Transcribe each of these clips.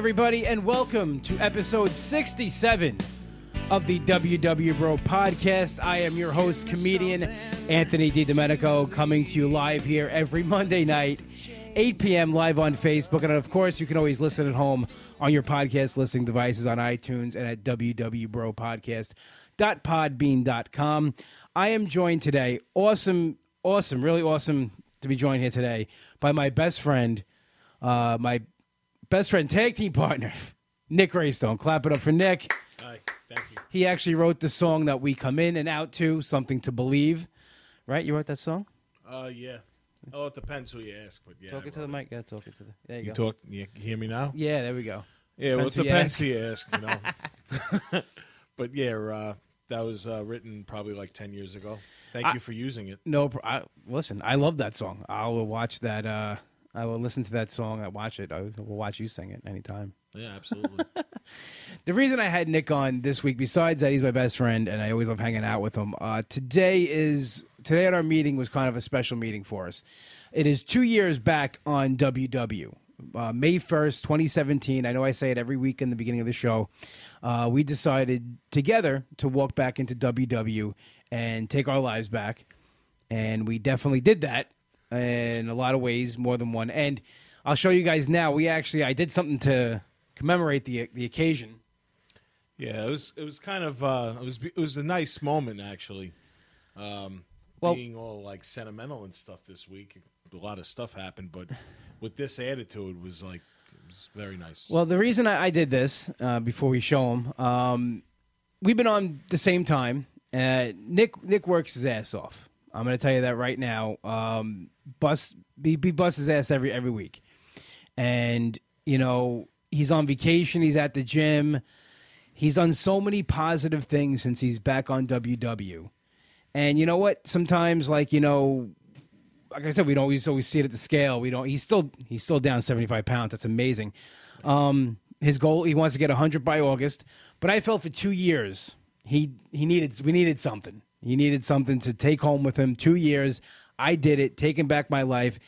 Everybody, and welcome to episode 67 of the WW Bro podcast. I am your host, comedian Anthony DiDomenico, coming to you live here every Monday night, 8 p.m. live on Facebook. And of course, you can always listen at home on your podcast listening devices on iTunes and at www.bropodcast.podbean.com. I am joined today, awesome, awesome, really awesome to be joined here today by my best friend, uh, my best friend tag team partner, Nick Raystone. Clap it up for Nick. Hi, thank you. He actually wrote the song that we come in and out to, Something to Believe. Right? You wrote that song? Uh, yeah. Oh, it depends who you ask, but yeah. talk it to the mic. Yeah, talk it to the. There you, You go. talk. You hear me now? Yeah, there we go. Yeah. Well, it Depends who you depends ask. You know. but yeah, uh, that was uh, written probably like ten years ago. Thank I- you for using it. No, I, listen, I love that song. I will watch that. Uh, I will listen to that song. I watch it. I will watch you sing it anytime. Yeah, absolutely. The reason I had Nick on this week, besides that he's my best friend and I always love hanging out with him, uh, today is today at our meeting was kind of a special meeting for us. It is two years back on WW. Uh, May 1st, 2017. I know I say it every week in the beginning of the show. Uh, we decided together to walk back into WW and take our lives back. And we definitely did that in a lot of ways, more than one. And I'll show you guys now. We actually, I did something to commemorate the the occasion. yeah, it was. It was kind of. Uh, it was. It was a nice moment actually. Um, Well- being all like sentimental and stuff this week, a lot of stuff happened, but with this attitude was like it was very nice. Well, the reason I, I did this uh, before we show them, um, we've been on the same time. Uh, Nick Nick works his ass off. I'm going to tell you that right now. Um, bust he, he busts his ass every every week, and you know he's on vacation. He's at the gym. He's done so many positive things since he's back on WW. And you know what? Sometimes, like you know, like I said, we don't always always see it at the scale. We don't. He's still he's still down seventy five pounds. That's amazing. Um, his goal he wants to get hundred by August. But I felt for two years he he needed we needed something. He needed something to take home with him. Two years. I did it. Taking back my life.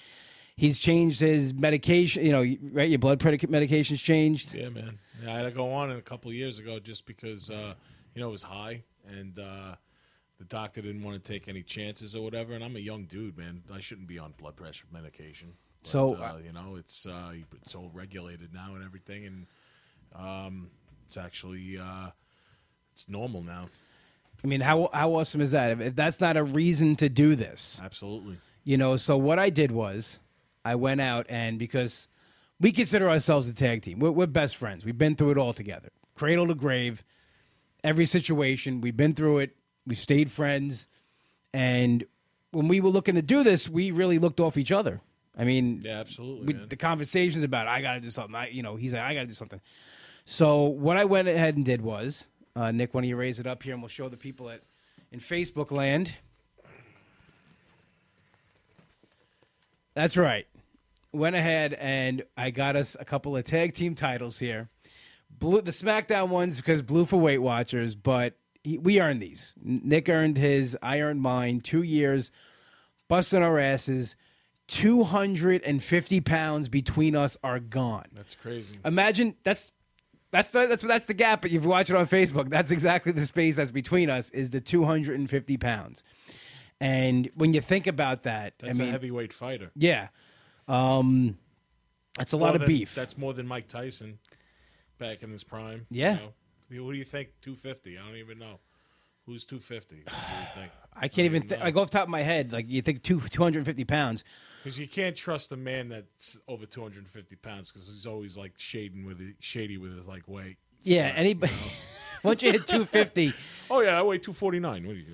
He's changed his medication. You know, right? Your blood pressure medication's changed. Yeah, man. Yeah, I had to go on it a couple of years ago just because uh, you know it was high and uh, the doctor didn't want to take any chances or whatever. And I'm a young dude, man. I shouldn't be on blood pressure medication. But, So, uh, you know, it's uh, it's all regulated now and everything, and um, it's actually uh, it's normal now. I mean, how how awesome is that? If, if that's not a reason to do this, Absolutely. You know, so what I did was I went out and because we consider ourselves a tag team, we're, we're best friends. We've been through it all together, cradle to grave, every situation. We've been through it. We've stayed friends, and when we were looking to do this, we really looked off each other. I mean, Yeah, absolutely. we, man. the conversations about I got to do something. I, you know, he's like I got to do something. So what I went ahead and did was, uh, Nick, why don't you raise it up here and we'll show the people at in Facebook land. That's right. Went ahead and I got us a couple of tag team titles here. Blue, the SmackDown ones because blue for Weight Watchers, but he, we earned these. Nick earned his, I earned mine. Two years, busting our asses. 250 pounds between us are gone. That's crazy. Imagine that's that's the that's that's the gap. If you watch it on Facebook, that's exactly the space that's between us is the 250 pounds. And when you think about that, That's I mean, a heavyweight fighter. yeah, um, that's a lot of than- beef. That's more than Mike Tyson back in his prime. Yeah. You know? Who do you think? Two fifty? I don't even know. Who's two fifty? Who do you think? I can't even think. Like off the top of my head, like you think two 250 pounds. Because you can't trust a man that's over two hundred and fifty pounds because he's always like shading with it, shady with his like weight. Yeah, So, anybody. you know. Once you hit 250, Oh yeah, I weigh two forty nine. What do you?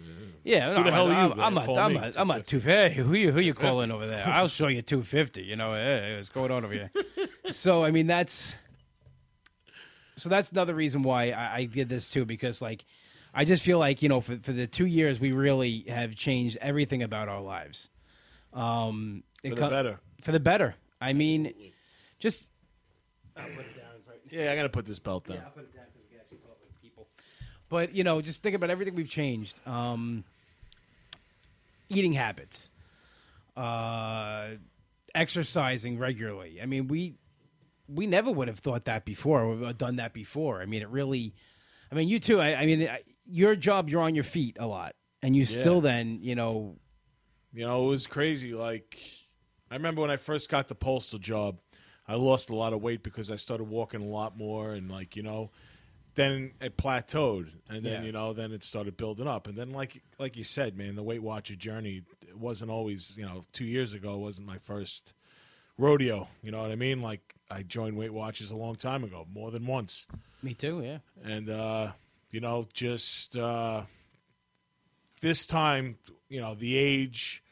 yeah, Who the hell are you, I'm, man? I'm not. Call I'm me, not. I'm not 250. two. Hey, who you who you calling over there? I'll show you 250. You know, hey, what's going on over here? so I mean, that's so that's another reason why I, I did this too because like I just feel like you know for for the two years we really have changed everything about our lives. Um, it For the co- better. For the better. I mean, just. I'll put it down right Yeah, I gotta put this belt down. yeah, I'll put it down because we can actually talk with people. But you know, just think about everything we've changed. Um, eating habits, uh, exercising regularly. I mean, we we never would have thought that before or done that before. I mean, it really. I mean, you too. I, I mean, I, your job, you're on your feet a lot, and you Yeah. still then, you know, You know, it was crazy. Like, I remember when I first got the postal job, I lost a lot of weight because I started walking a lot more, and like, you know, then it plateaued, and then Yeah. you know, then it started building up, and then like like you said, man, the Weight Watcher journey it wasn't always, you know, two years ago wasn't my first rodeo. You know what I mean? Like, I joined Weight Watchers a long time ago, more than once me too. Yeah. and uh, you know, just uh, this time, you know, the age,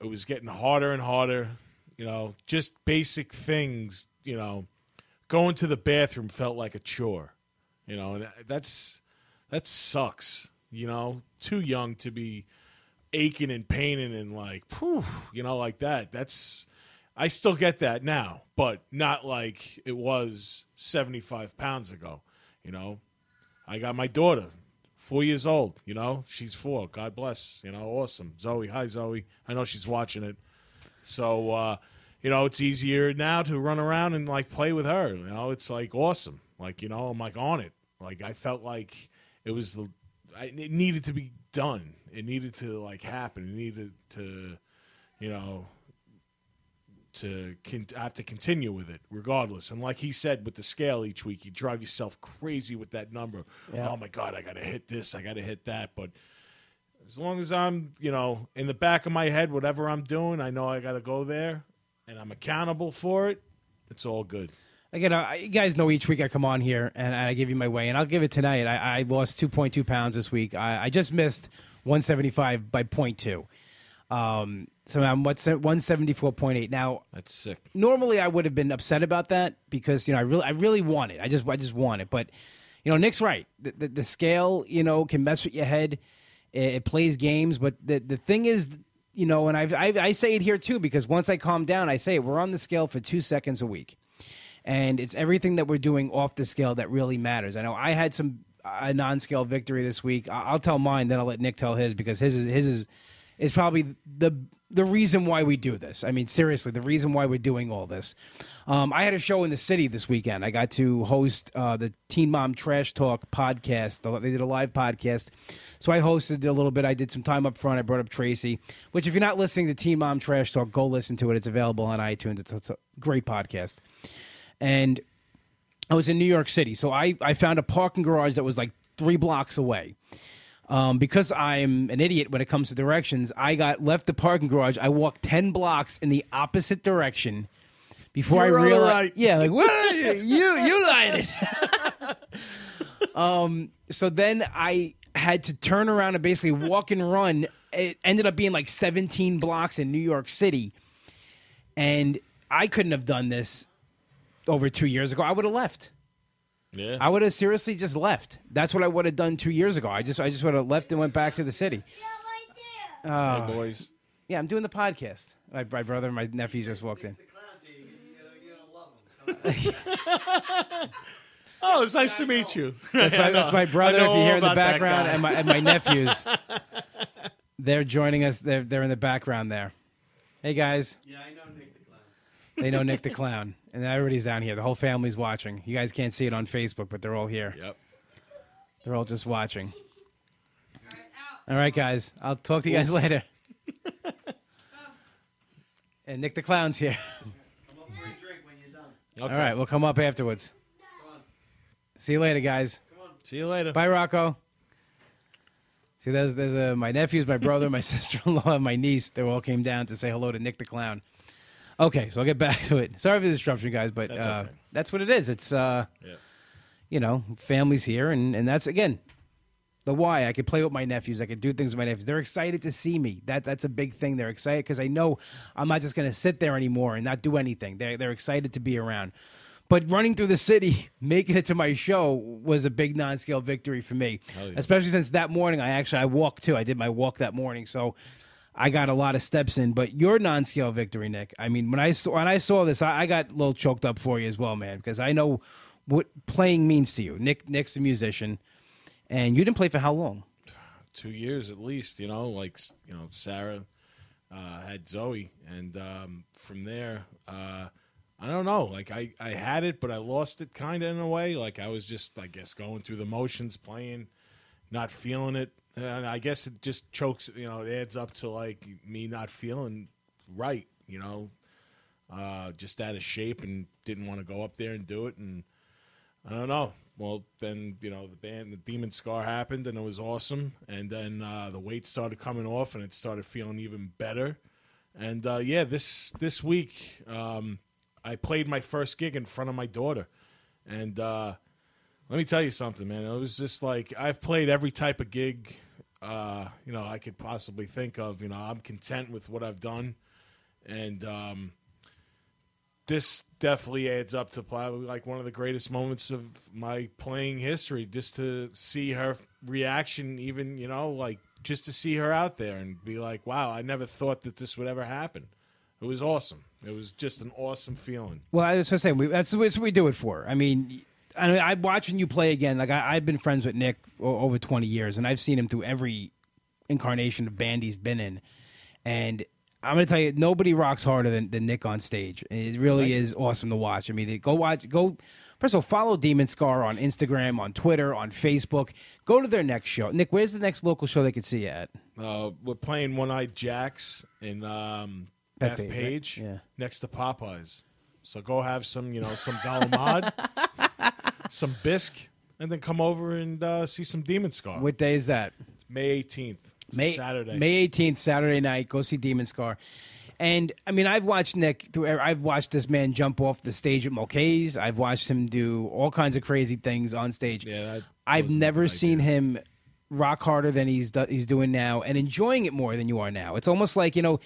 it was getting harder and harder. You know, just basic things. You know, going to the bathroom felt like a chore. You know, and that's that sucks. You know, too young to be aching and paining and like, whew, you know, like that. That's I still get that now, but not like it was 75 pounds ago. You know, I got my daughter, four years old. You know, she's four. God bless. You know, awesome. Zoe, hi Zoe. I know she's watching it. So, uh, you know, it's easier now to run around and like play with her. You know, it's like awesome. Like, you know, I'm like on it. Like, I felt like it was the, I, it needed to be done. It needed to like happen. It needed to, you know, to con- have to continue with it regardless. And like he said, with the scale each week, you drive yourself crazy with that number. Yeah. Oh my god, I got to hit this, I got to hit that. But as long as I'm, you know, in the back of my head, whatever I'm doing, I know I got to go there, and I'm accountable for it. It's all good. Again, I, you guys know each week I come on here and I give you my way, and I'll give it tonight. I, I lost 2.2 pounds this week. I, I just missed 175 by 0.2. Um, so I'm what's 174.8. Now, That's sick. normally I would have been upset about that because you know I really I really want it. I just I just want it. But you know Nick's right. The, the, the scale you know can mess with your head. It, it plays games, but the the thing is. You know, and I've, I I say it here too because once I calm down, I say it, we're on the scale for two seconds a week, and it's everything that we're doing off the scale that really matters. I know I had some a non-scale victory this week. I- I'll tell mine, then I'll let Nick tell his because his is his is is probably the the reason why we do this. I mean, seriously, the reason why we're doing all this. Um, I had a show in the city this weekend. I got to host uh, the Teen Mom Trash Talk podcast. They did a live podcast, so I hosted a little bit. I did some time up front. I brought up Tracy, which if you're not listening to Teen Mom Trash Talk, go listen to it. It's available on iTunes. It's, it's a great podcast, and I was in New York City, so I, I found a parking garage that was like three blocks away. Um, because I'm an idiot when it comes to directions, I got left the parking garage. I walked ten blocks in the opposite direction before You're I realized. right. Yeah, like what? you you lied it. um. So then I had to turn around and basically walk and run. It ended up being like 17 blocks in New York City, and I couldn't have done this over two years ago. I would have left. Yeah. I would have seriously just left. That's what I would have done two years ago. I just I just would have left and went back to the city. Yeah, right there. Oh. Hey, boys. Yeah, I'm doing the podcast. My, my brother and my nephews just walked in. Oh, it's nice to meet you. That's my, that's my brother. If you hear in the background, and my and my nephews, they're joining us. They're they're in the background there. Hey guys, Yeah, I know Nick the clown. They know Nick the clown, and everybody's down here. The whole family's watching. You guys can't see it on Facebook, but they're all here. Yep. They're all just watching. All right, guys. I'll talk to you guys later. and Nick the clown's here. Come up for a drink when you're done. Okay. All right, we'll come up afterwards. Come on, See you later, guys. come on. See you later. Bye, Rocco. See, there's there's uh, my nephews, my brother, my sister-in-law, and my niece. They all came down to say hello to Nick the Clown. Okay, so I'll get back to it. Sorry for the disruption, guys, but That's uh, okay. that's what it is. It's uh, Yeah. you know, families here, and and that's again the why. I could play with my nephews. I could do things with my nephews. They're excited to see me. That that's a big thing. They're excited because I know I'm not just going to sit there anymore and not do anything. They're they're excited to be around. But running through the city, making it to my show was a big non-scale victory for me. Yeah. Especially since that morning I actually I walked too. I did my walk that morning, so I got a lot of steps in. But your non-scale victory, Nick. I mean, when I saw when I saw this, I, I got a little choked up for you as well, man, because I know what playing means to you. Nick Nick's a musician, and you didn't play for how long? two years at least. You know, like you know, Sarah uh, had Zoe, and um, from there, uh, I don't know. Like I, I had it, but I lost it kind of in a way. Like I was just, I guess, going through the motions, playing, not feeling it, and I guess it just chokes. You know, it adds up to like me not feeling right. You know, uh, just out of shape and didn't want to go up there and do it. And I don't know. Well, then you know the band, the Demon Scar happened, and it was awesome. And then uh, the weight started coming off, and it started feeling even better. And uh, yeah, this this week um, I played my first gig in front of my daughter, and uh, let me tell you something, man. It was just like I've played every type of gig, uh, you know, I could possibly think of. You know, I'm content with what I've done, and um, this definitely adds up to probably like one of the greatest moments of my playing history. Just to see her reaction, even you know, like just to see her out there and be like, "Wow, I never thought that this would ever happen." It was awesome. It was just an awesome feeling. Well, I was going to say we, that's, that's what we do it for. I mean, I mean, I'm watching you play again. Like I, I've been friends with Nick over 20 years, and I've seen him through every incarnation of band he's been in. And I'm going to tell you, nobody rocks harder than, than Nick on stage. It really is awesome to watch. I mean, go watch, go. First of all, follow Demon Scar on Instagram, on Twitter, on Facebook. Go to their next show. Nick, where's the next local show they could see you at? Uh, we're playing One Eyed Jacks in um, Beth Bethpage, right? Page, Yeah. next to Popeyes. So go have some, you know, some galamad, some bisque, and then come over and uh, see some Demon Scar. What day is that? May 18th. It's May Saturday. May 18th, Saturday night. Go see Demon Scar. And I mean, I've watched Nick. Through, I've watched this man jump off the stage at Mulcahy's. I've watched him do all kinds of crazy things on stage. Yeah, I've never seen him rock harder than he's do, he's doing now, and enjoying it more than you are now. It's almost like you know,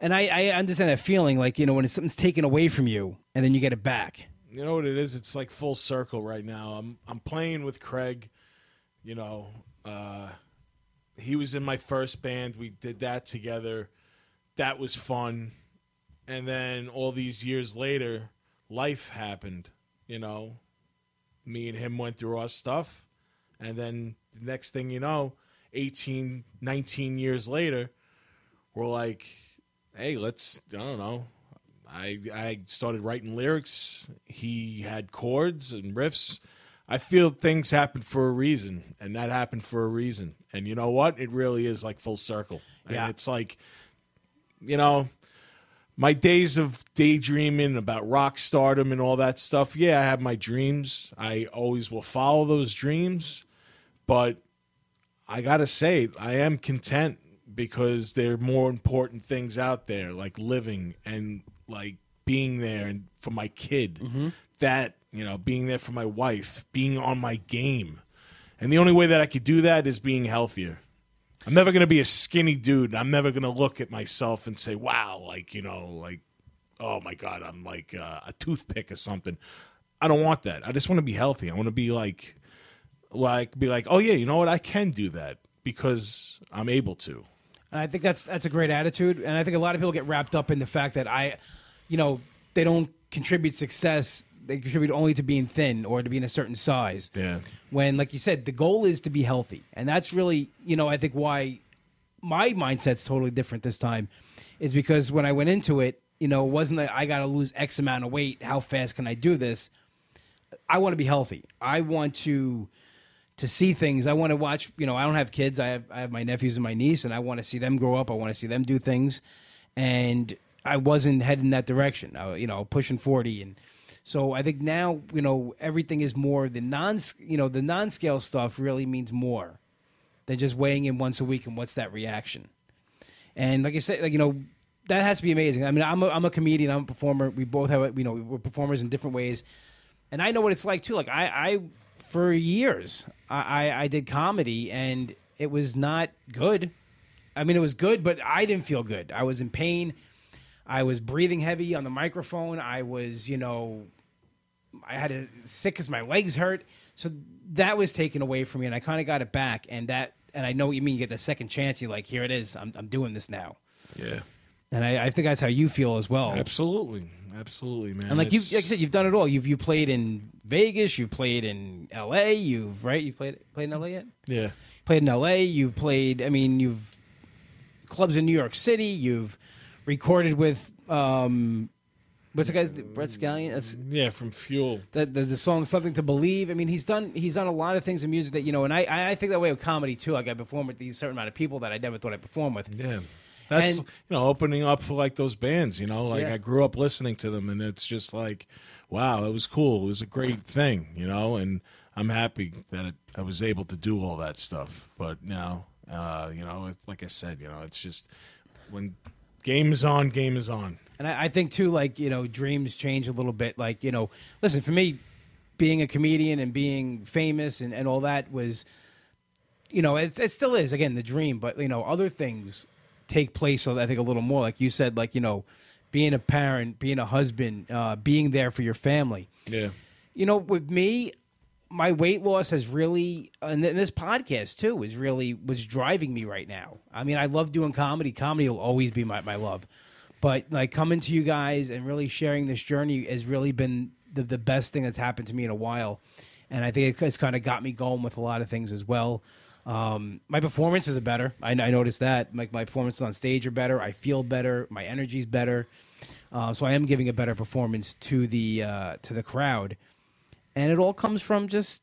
and I, I understand that feeling, like you know, when something's taken away from you, and then you get it back. You know what it is? It's like full circle right now. I'm I'm playing with Craig. You know, uh, he was in my first band. We did that together. That was fun. And then all these years later, life happened. You know, me and him went through our stuff, and then the next thing you know, 18, 19 years later, we're like, hey, let's I don't know. I I started writing lyrics. He had chords and riffs. I feel things happen for a reason, and that happened for a reason. And you know what? It really is like full circle. And Yeah. it's like, you know, my days of daydreaming about rock stardom and all that stuff. Yeah, I have my dreams. I always will follow those dreams, but I gotta say, I am content because there are more important things out there, like living and like being there and for my kid. That you know, being there for my wife, being on my game, and the only way that I could do that is being healthier. I'm never gonna be a skinny dude. I'm never gonna look at myself and say, "Wow, like you know, like oh my god, I'm like uh, a toothpick or something." I don't want that. I just want to be healthy. I want to be like like be like, oh yeah, you know what? I can do that because I'm able to. And I think that's that's a great attitude. And I think a lot of people get wrapped up in the fact that I, you know, they don't contribute success. They contribute only to being thin or to being a certain size. Yeah. When, like you said, the goal is to be healthy, and that's really, you know, I think why my mindset's totally different this time, is because when I went into it, you know, it wasn't that I got to lose X amount of weight. How fast can I do this? I want to be healthy. I want to to see things. I want to watch. You know, I don't have kids. I have I have my nephews and my niece, and I want to see them grow up. I want to see them do things, and I wasn't heading that direction. I, you know, pushing forty, and so I think now you know everything is more the non. You know, the non scale stuff really means more than just weighing in once a week and what's that reaction. And like I said, like you know, that has to be amazing. I mean, I'm a, I'm a comedian. I'm a performer. We both have you know we're performers in different ways, and I know what it's like too. Like I, I for years I, I, I did comedy and it was not good. I mean, it was good, but I didn't feel good. I was in pain. I was breathing heavy on the microphone. I was, you know, I had a sick because my legs hurt. So that was taken away from me, and I kind of got it back. And that, and I know what you mean. You get the second chance. You're like, here it is. I'm, I'm doing this now. Yeah. And I, I think that's how you feel as well. Absolutely. Absolutely, man. And like you, like I said, you've done it all. You've you played in Vegas. You've played in L.A. You've right. You played played in L.A. yet? yeah. Played in L.A. You've played. I mean, you've clubs in New York City. You've recorded with um, What's the guy's Brett Scallion? That's Yeah, from Fuel. the, the the song "Something to Believe." I mean, he's done he's done a lot of things in music that you know, and I I think that way with comedy too. Like I perform with these certain amount of people that I never thought I'd perform with. Yeah. That's And- you know opening up for like those bands. You know, like Yeah. I grew up listening to them, and it's just like, wow, it was cool. It was a great thing. You know, and I'm happy that it, I was able to do all that stuff. But now, uh, you know, it's, like I said, you know, it's just when game is on, game is on. And I, I think too, like you know, dreams change a little bit. Like you know, listen for me, being a comedian and being famous and, and all that was, you know, it's, it still is again the dream. But you know, other things take place. I think a little more, like you said, like you know, being a parent, being a husband, uh, being there for your family. Yeah. You know, with me, my weight loss has really, and this podcast too, is really was driving me right now. I mean, I love doing comedy. Comedy will always be my, my love, but like coming to you guys and really sharing this journey has really been the, the best thing that's happened to me in a while, and I think it, it's kind of got me going with a lot of things as well. Um, my performances are better. I, I noticed that. Like my performances on stage are better. I feel better. My energy's better. Uh, so I am giving a better performance to the uh, to the crowd and it all comes from just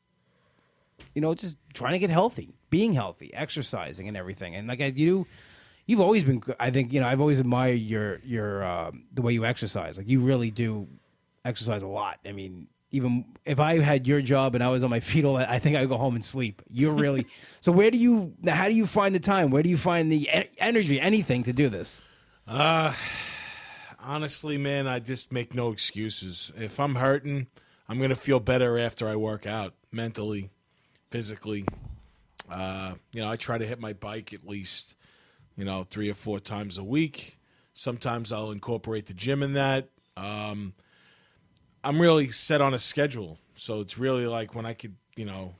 you know just trying to get healthy being healthy exercising and everything. And like I, you you've always been i think you know i've always admired your your um, the way you exercise. Like you really do exercise a lot. I mean even if i had your job and i was on my feet all i think i'd go home and sleep. You're really so where do you how do you find the time? Where do you find the energy anything to do this? Uh, honestly, man, I just make no excuses. If I'm hurting, I'm gonna feel better after I work out, mentally, physically. Uh, you know, I try to hit my bike at least, you know, three or four times a week. Sometimes I'll incorporate the gym in that. Um, I'm really set on a schedule, so it's really like when I could, you know,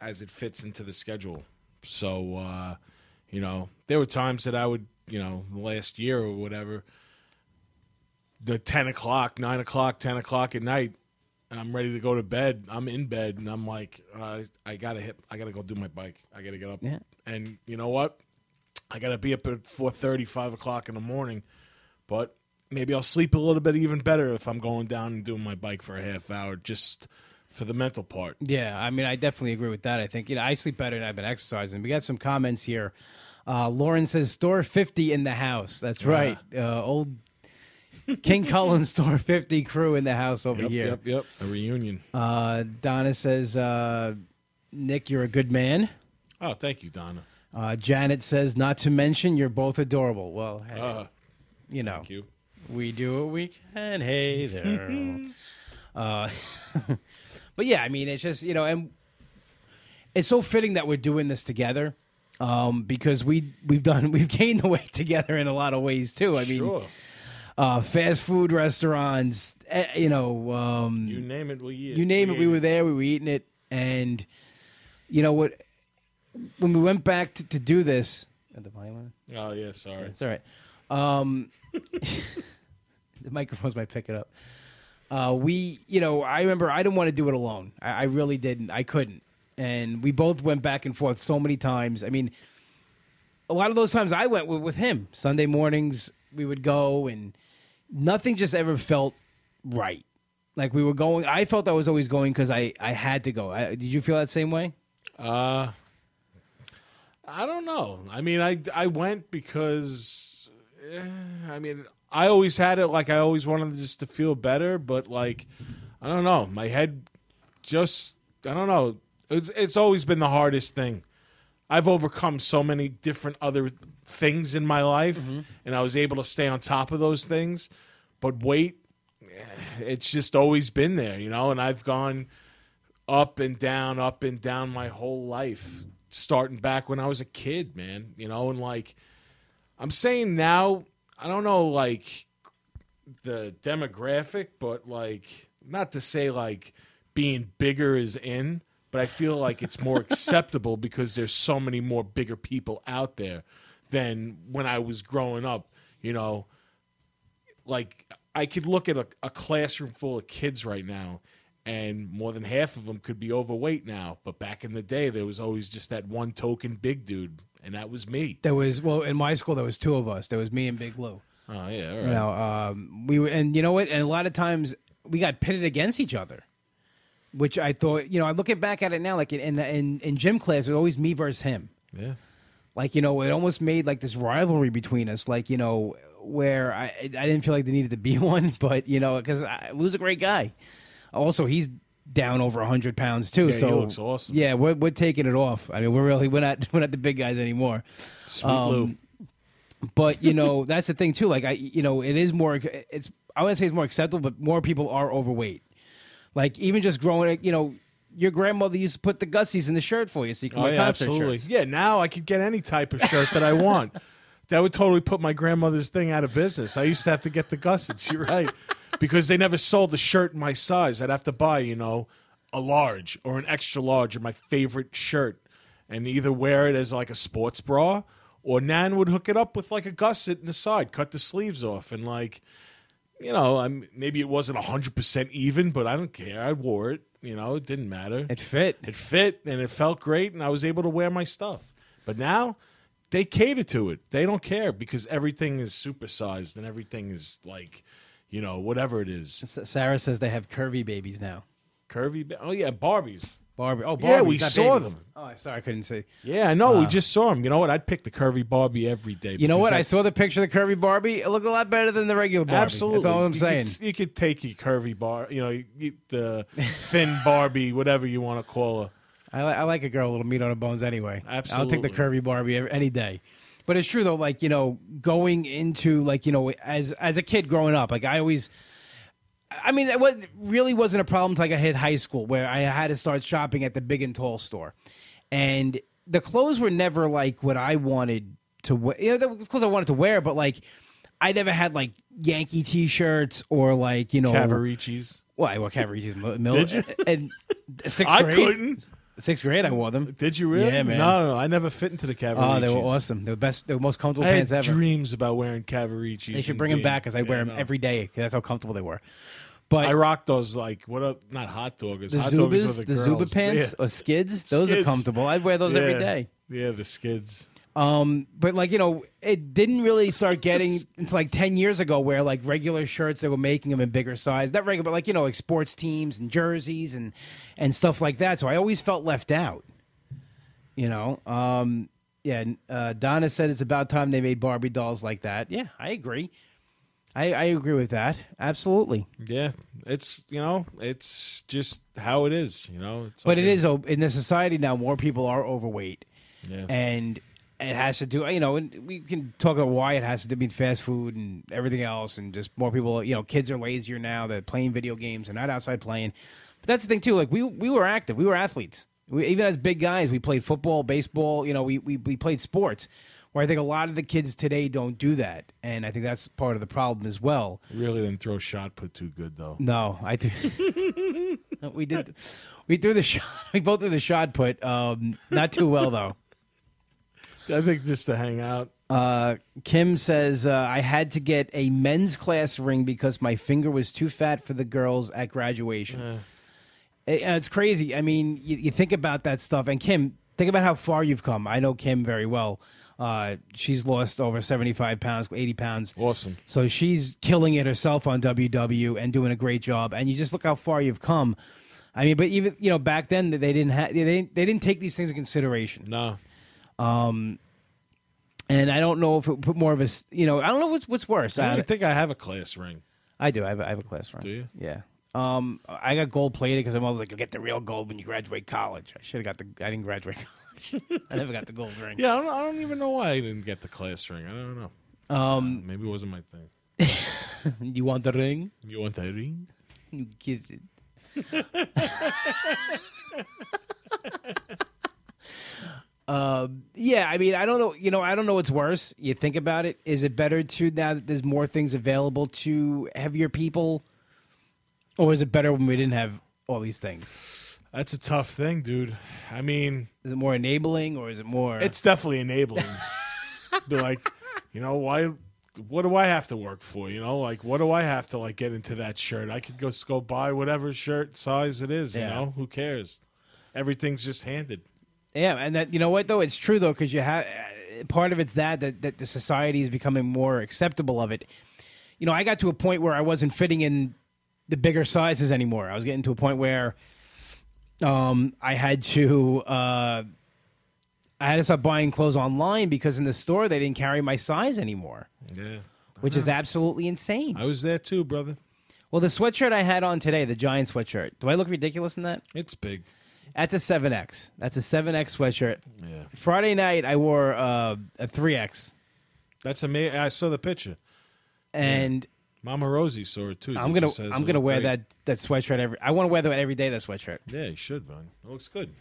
as it fits into the schedule. So, uh, you know, there were times that I would, you know, last year or whatever, the 10 o'clock, 9 o'clock, 10 o'clock at night, and I'm ready to go to bed. I'm in bed, and I'm like, uh, I gotta hit, I gotta go do my bike. I gotta get up. Yeah. And you know what? I gotta be up at four thirty, five o'clock in the morning, but maybe I'll sleep a little bit even better if I'm going down and doing my bike for a half hour, just for the mental part. Yeah, I mean, I definitely agree with that. I think you know, I sleep better and I've been exercising. We got some comments here. Uh, Lauren says, "Store fifty in the house." That's right. Uh, old King Kullen Store fifty crew in the house over Yep, here. yep, yep. A reunion. Uh, Donna says, uh, "Nick, you're a good man." Oh, thank you, Donna. Uh, Janet says, "Not to mention, you're both adorable." Well, hey, Uh, you know, thank you. we do what we can. Hey there. uh, but yeah, I mean, it's just you know, and it's so fitting that we're doing this together um, because we we've done we've gained the weight together in a lot of ways too. I mean, sure. Uh, fast food restaurants, eh, you know, um, You name it, we eat you name it, we were there, we were eating it, and you know what? When we went back to, to do this, at the violin. Oh yeah, sorry. It's all right. Um, the microphones might pick it up. Uh, we, you know, I remember I didn't want to do it alone. I, I really didn't. I couldn't. And we both went back and forth so many times. I mean, a lot of those times I went with, with him. Sunday mornings we would go, and nothing just ever felt right. Like we were going. I felt I was always going because I I had to go. I, did you feel that same way? Uh, I don't know. I mean, I I went because, eh, I mean, I always had it like I always wanted just to feel better, but like, I don't know. My head just, I don't know. It's it's always been the hardest thing. I've overcome so many different other things in my life, mm-hmm. and I was able to stay on top of those things. But weight, it's just always been there, you know. And I've gone up and down, up and down my whole life, starting back when I was a kid, man. You know, and like I'm saying now, I don't know like the demographic, but like not to say like being bigger is in, but I feel like it's more acceptable because there's so many more bigger people out there than when I was growing up, you know. Like I could look at a, a classroom full of kids right now and more than half of them could be overweight now. But back in the day, there was always just that one token big dude, and that was me. There was well in my school there was two of us. There was me and Big Lou. Oh yeah, all right. You know, um, we were, and you know what? And a lot of times we got pitted against each other, which I thought, you know, I looking back at it now, like in in in gym class, it was always me versus him. yeah. Like you know, it almost made like this rivalry between us. Like you know, where I I didn't feel like there needed to be one, but you know, because Lou's a great guy. Also, he's down over hundred pounds too. Yeah, he so looks awesome. Yeah, we're we're taking it off. I mean, we're really we're not we're not the big guys anymore. Sweet Um, Lou. But you know, that's the thing too. Like I, you know, it is more. It's I wouldn't say it's more acceptable, but more people are overweight. Like even just growing, it, you know, your grandmother used to put the gussies in the shirt for you, so you can Oh wear yeah, concert absolutely. shirts. Yeah, now I could get any type of shirt that I want. that would totally put my grandmother's thing out of business. I used to have to get the gussets. You're right, because they never sold the shirt my size. I'd have to buy, you know, a large or an extra large or my favorite shirt, and either wear it as like a sports bra, or Nan would hook it up with like a gusset in the side, cut the sleeves off, and like, you know, I'm maybe it wasn't hundred percent even, but I don't care. I wore it. You know, it didn't matter. It fit. It fit and it felt great, and I was able to wear my stuff. But now they cater to it. They don't care because everything is supersized and everything is like, you know, whatever it is. S- Sarah says they have curvy babies now. Curvy. ba- Oh, yeah, Barbies. Barbie. Oh, Barbies, Yeah, we saw babies. them. Oh, I'm sorry, I couldn't see. Yeah, I know. we Uh, just saw them. You know what? I'd pick the curvy Barbie every day. You know what? I saw the picture of the curvy Barbie. It looked a lot better than the regular Barbie. Absolutely. That's all I'm You saying. Could, you could take your curvy bar, you know, you, the thin Barbie, whatever you want to call her. I, I like a girl with a little meat on her bones anyway. Absolutely. I'll take the curvy Barbie every, any day. But it's true though, like you know, going into like you know, as as a kid growing up, like I always, I mean, it was, really wasn't a problem until I hit high school, where I had to start shopping at the big and tall store, and the clothes were never like what I wanted to wear. You know, the clothes I wanted to wear, but like I never had like Yankee T-shirts or like you know, Cavaricci's. well, I wore Cavaricci's middle. Did you? And sixth grade, I couldn't. sixth grade, I wore them. Did you really? Yeah, man. No, no, no. I never fit into the oh, Cavaricci's. Oh, they were awesome. They were best. They were most comfortable I had pants ever. dreams about wearing Cavaricci's. They should bring them back because I wear them no. every day that's how comfortable they were. But I rock those like what? Up, not hot doggers. the hot doggers Zubaz, the, the, girls. Zuba pants Yeah. or skids, those are comfortable. I'd wear those every Yeah. day. Yeah, the skids. Um, but like you know, it didn't really start getting until like ten years ago, where like regular shirts they were making them in bigger size, not regular, but like you know, like sports teams and jerseys and and stuff like that. So I always felt left out. You know, um, yeah. Uh, Donna said it's about time they made Barbie dolls like that. Yeah, I agree. I, I agree with that. Absolutely. Yeah, it's you know, it's just how it is. You know, it's But like it is in the society now. More people are overweight, Yeah. and it has to do. You know, and we can talk about why it has to do with fast food and everything else, and just more people. You know, kids are lazier now. They're playing video games. They're not outside playing. But that's the thing too. Like we we were active. We were athletes. We, even as big guys, we played football, baseball. You know, we, we we played sports. Where I think a lot of the kids today don't do that, and I think that's part of the problem as well. really didn't throw shot put too good though. No, I th- we did. We threw the shot. We both threw the shot put. Um, not too well though. I think just to hang out. Uh, Kim says uh, I had to get a men's class ring because my finger was too fat for the girls at graduation. Uh, It- it's crazy. I mean, you, you think about that stuff, and Kim, think about how far you've come. I know Kim very well. Uh, she's lost over seventy-five pounds, eighty pounds. awesome. So she's killing it herself on WW and doing a great job. And you just look how far you've come. I mean, but even you know back then they didn't have they didn't, they didn't take these things in consideration. No. Um, and I don't know if it put more of a you know I don't know what's what's worse. I I, think I have a class ring. I do. I have, a, I have a class ring. Do you? Yeah. Um, I got gold plated because I'm always like, you get the real gold when you graduate college. I should have got the. I didn't graduate I never got the gold ring. Yeah, I don't, I don't even know why I didn't get the class ring. I don't know. Um, Maybe it wasn't my thing. you want the ring? You want that ring? You get it. Um, yeah, I mean, I don't know. You know, I don't know what's worse. You think about it. Is it better to now that there's more things available to heavier people, or is it better when we didn't have all these things? That's a tough thing, dude. I mean, Is it more enabling, or is it more? it's definitely enabling. Be like, you know, why? What do I have to work for? You know, like, what do I have to like get into that shirt? I could go go buy whatever shirt size it is. Yeah. You know, who cares? Everything's just handed. Yeah, and that you know what though, it's true though because you have uh, part of it's that, that that the society is becoming more acceptable of it. You know, I got to a point where I wasn't fitting in the bigger sizes anymore. I was getting to a point where um, I had to uh, I had to stop buying clothes online because in the store they didn't carry my size anymore, Yeah. which is absolutely insane. I was there too, brother. Well, the sweatshirt I had on today, the giant sweatshirt, do I look ridiculous in that? It's big. That's a 7X. That's a 7X sweatshirt. Yeah. Friday night, I wore uh, a 3X. That's amazing. I saw the picture. And Mama Rosie saw it too. I'm gonna I'm gonna wear great. that that sweatshirt every. I want to wear that every day. That sweatshirt. Yeah, you should, man. It looks good.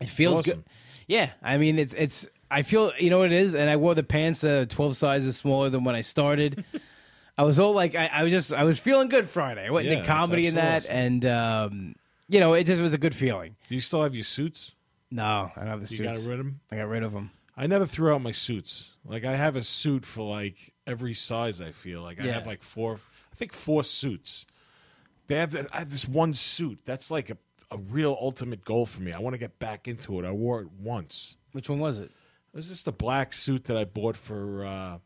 It feels awesome. good. Yeah, I mean it's it's. I feel you know what it is, and I wore the pants that are 12 sizes smaller than when I started. I was all like, I, I was just I was feeling good Friday. I went Yeah, into that's comedy in that, absolutely and um, you know it just was a good feeling. Do you still have your suits? No, I don't have the You suits. got rid of them? I got rid of them. I never threw out my suits. Like I have a suit for like every size. I feel like I Yeah. have like four. I think four suits. They have. I have this one suit. That's like a a real ultimate goal for me. I want to get back into it. I wore it once. Which one was it? It was just a black suit that I bought for uh,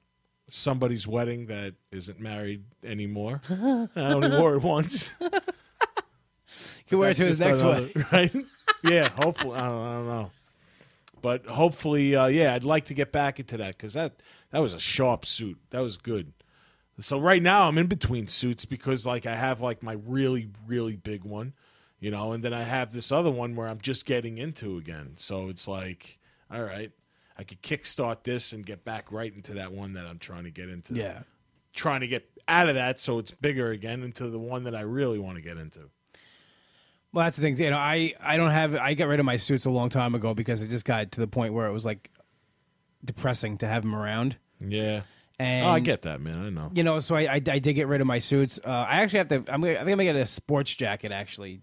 somebody's wedding that isn't married anymore. I only wore it once. You can wear it to his just next another- one. right? yeah, hopefully. I don't, I don't know, but hopefully, uh, yeah, I'd like to get back into that because that that was a sharp suit. That was good. So right now I'm in between suits because like I have like my really really big one, you know, and then I have this other one where I'm just getting into again. So it's like, all right, I could kickstart this and get back right into that one that I'm trying to get into. Yeah. trying to get out of that so it's bigger again into the one that I really want to get into. Well, that's the thing. You know, I I don't have. I got rid of my suits a long time ago because it just got to the point where it was like depressing to have them around. Yeah. And oh, I get that, man. I know. You know, so I, I, I did get rid of my suits. Uh, I actually have to. I'm gonna, I think I'm gonna get a sports jacket actually,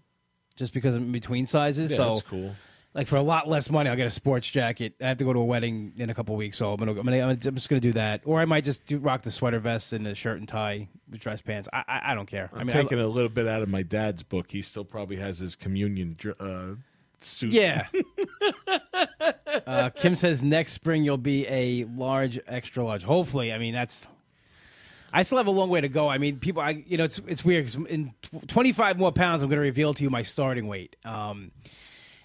just because I'm between sizes. Yeah, so that's cool. Like for a lot less money, I'll get a sports jacket. I have to go to a wedding in a couple weeks, so I'm gonna, I'm, gonna, I'm just gonna do that. Or I might just do rock the sweater vest and the shirt and tie with dress pants. I I, I don't care. I'm I mean, taking a little bit out of my dad's book. He still probably has his communion uh, suit. Yeah. uh, Kim says next spring you'll be a large, extra large. Hopefully, I mean that's. I still have a long way to go. I mean, people, I you know, it's it's weird. 'cause in tw- 25 more pounds, I'm going to reveal to you my starting weight. Um,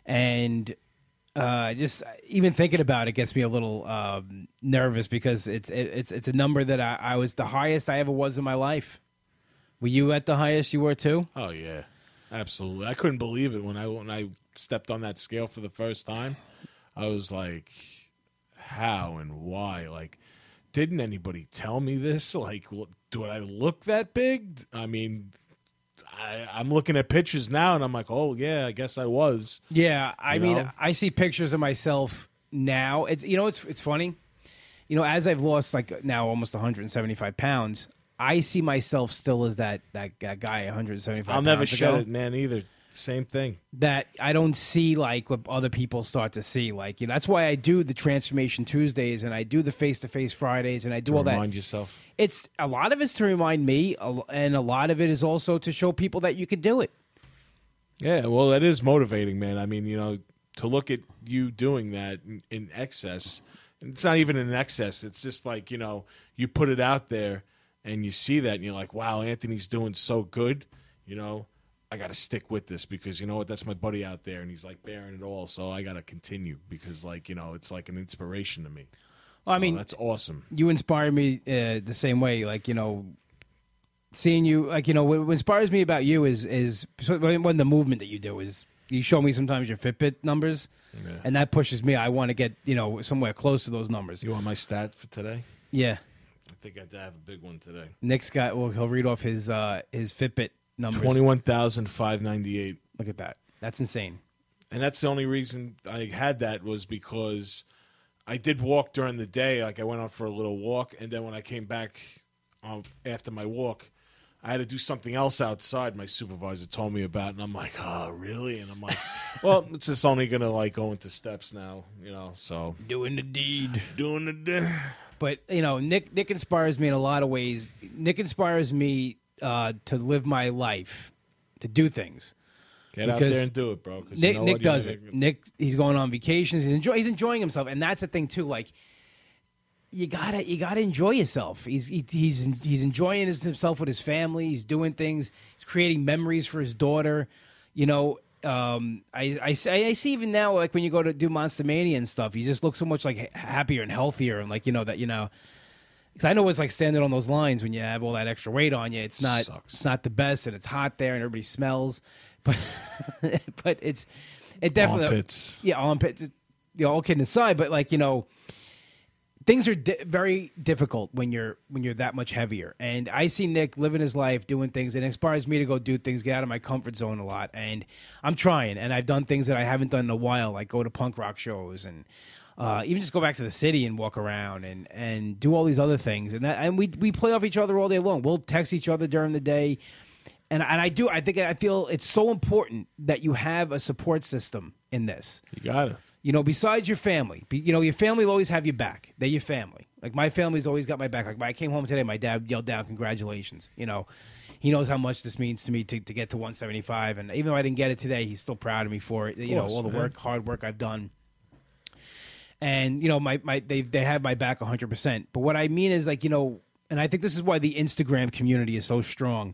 and uh, just even thinking about it gets me a little um, nervous because it's it, it's it's a number that I, I was the highest I ever was in my life. Were you at the highest you were too? Oh yeah, absolutely. I couldn't believe it when I when I stepped on that scale for the first time. I was like, how and why? Like, didn't anybody tell me this? Like, do I look that big? I mean, I, I'm looking at pictures now, and I'm like, oh yeah, I guess I was. Yeah, I You mean, know? I see pictures of myself now. It's you know, it's it's funny. You know, as I've lost like now almost 175 pounds, I see myself still as that that, that guy 175. I'll never shed ago, it, man. Either same thing. That I don't see like what other people start to see. Like you know, that's why I do the transformation Tuesdays and I do the face to face Fridays and I do all that. Remind yourself. It's a lot of it's to remind me, and a lot of it is also to show people that you could do it. Yeah, well, that is motivating, man. I mean, you know, to look at you doing that in, in excess, it's not even in excess. It's just like you know, you put it out there, and you see that, and you're like, "Wow, Anthony's doing so good." You know, I got to stick with this because you know what? That's my buddy out there, and he's like bearing it all. So I got to continue because, like, you know, it's like an inspiration to me. Well, I mean- that's awesome. you inspire me uh, the same way. Like you know, seeing you, like you know, what, what inspires me about you is is when when the movement that you do is you show me sometimes your Fitbit numbers, Yeah. and that pushes me. I want to get you know somewhere close to those numbers. You want my stat for today? Yeah, I think I have a big one today. Nick's got. Well, he'll read off his uh his Fitbit numbers. Twenty-one thousand five ninety-eight. Look at that. That's insane. and that's the only reason I had that was because I did walk during the day. Like I went out for a little walk, and then when I came back um, after my walk, I had to do something else outside. My supervisor told me about, and I'm like, "Oh, really?" And I'm like, "Well, it's just only gonna like go into steps now, you know." So Doing the deed. doing the day. But you know, Nick Nick inspires me in a lot of ways. Nick inspires me uh, to live my life, to do things. Get out there and do it, bro. 'cause you Nick know Nick? Does it. gonna- Nick he's going on vacations. He's enjoy, he's enjoying himself, and that's the thing too. Like you gotta you gotta enjoy yourself. He's he, he's he's enjoying his, himself with his family. He's doing things. He's creating memories for his daughter. You know, um, I, I I see even now like when you go to do Monster Mania and stuff, you just look so much like happier and healthier and like you know that you know. Because I know it's like standing on those lines when you have all that extra weight on you. It's not Sucks. it's not the best and it's hot there and everybody smells, but but it's it definitely Armpits. yeah armpits. You know, all kidding aside, but like you know, things are di- very difficult when you're when you're that much heavier. And I see Nick living his life, doing things, and it inspires me to go do things, get out of my comfort zone a lot. And I'm trying, and I've done things that I haven't done in a while, like go to punk rock shows and. Uh, even just go back to the city and walk around and, and do all these other things and that and we we play off each other all day long. We'll text each other during the day, and and I do I think I feel it's so important that you have a support system in this. You got it. You know, besides your family, you know, your family will always have your back. They're your family. Like my family's always got my back. Like when I came home today, my dad yelled down, "Congratulations!" You know, he knows how much this means to me to, to get to 175. And even though I didn't get it today, he's still proud of me for it. You know, all the man. work, hard work I've done. And you know, my my they they have my back 100. percent But what I mean is like you know, and I think this is why the Instagram community is so strong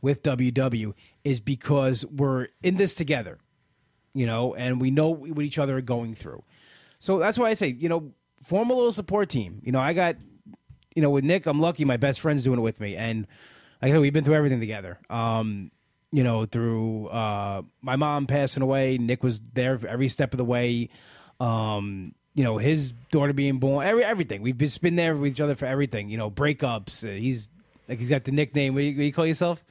with WW is because we're in this together you know, and we know what each other are going through. So that's why I say, you know, form a little support team. You know, I got, you know, with Nick, I'm lucky my best friend's doing it with me, and like we've been through everything together. Um, you know, through uh, my mom passing away, Nick was there every step of the way. Um, you know, his daughter being born, every everything. We've just been there with each other for everything. You know, breakups. Uh, he's like he's got the nickname. What do you, what do you call yourself?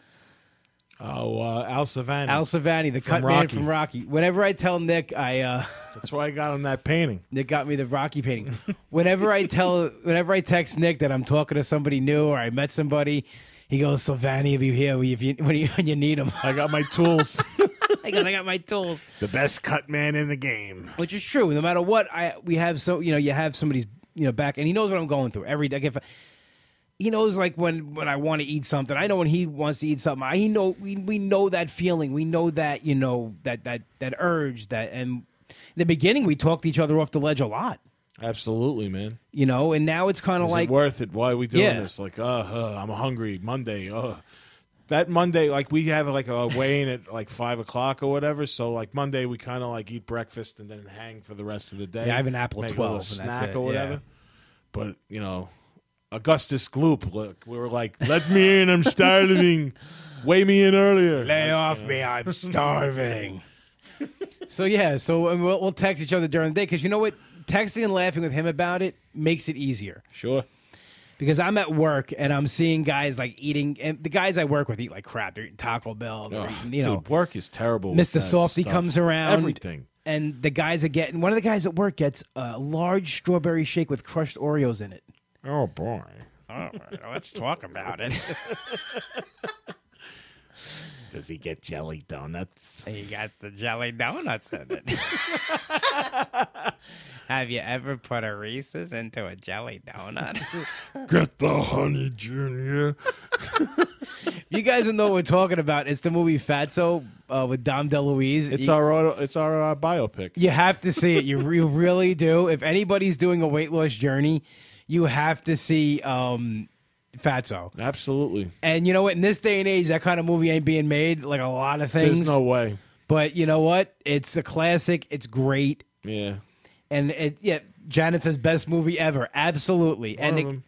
Oh, uh, Al Silvani. Al Silvani, the cut man from Rocky. Whenever I tell Nick, I. Uh, That's why I got him that painting. Nick got me the Rocky painting. whenever I tell, whenever I text Nick that I'm talking to somebody new or I met somebody, he goes, "Silvani, if you here, if you, when you when you need him." I got my tools. I got, I got my tools, the best cut man in the game. which is true. No matter what, I we have so you know you have somebody's you know back, and he knows what I'm going through every day. If he knows like when when I want to eat something, I know when he wants to eat something. I he know we we know that feeling. We know that you know that that that urge that and. In the beginning, we talked each other off the ledge a lot, Absolutely, man. you know, and now it's kind of like it worth it? Why are we doing Yeah. this? Like, uh, uh, I'm hungry. Monday. Uh. That Monday, like we have like a weigh in at like five o'clock or whatever. So like Monday, we kind of like eat breakfast and then hang for the rest of the day. Yeah, I have an apple at Make a 12 and that's snack or whatever. yeah. But you know, Augustus Gloop, look, we were like, "Let me in. I'm starving. Weigh me in earlier." Lay Like, off me, I'm starving. so yeah, so we'll, we'll text each other during the day because you know what, texting and laughing with him about it makes it easier. Sure. Because I'm at work and I'm seeing guys like eating, and the guys I work with eat like crap. They're eating Taco Bell, they're Ugh, eating, you know. dude, work is terrible. Mr. Softee stuff. comes around. Everything. And the guys are getting one of the guys at work gets a large strawberry shake with crushed Oreos in it. Oh boy. Oh, let's talk about it. Does he get jelly donuts? He got the jelly donuts in it. Have you ever put a Reese's into a jelly donut? Get the honey, Junior. you guys don't know what we're talking about. It's the movie Fatso uh, with Dom DeLuise. It's you, our auto, it's our uh, biopic. you have to see it. You, re- really do. If anybody's doing a weight loss journey, you have to see um, Fatso. Absolutely. And you know what? In this day and age, that kind of movie ain't being made. Like a lot of things. There's no way. But you know what? It's a classic. It's great. Yeah. And it, yeah, Janet says best movie ever. Absolutely. and it,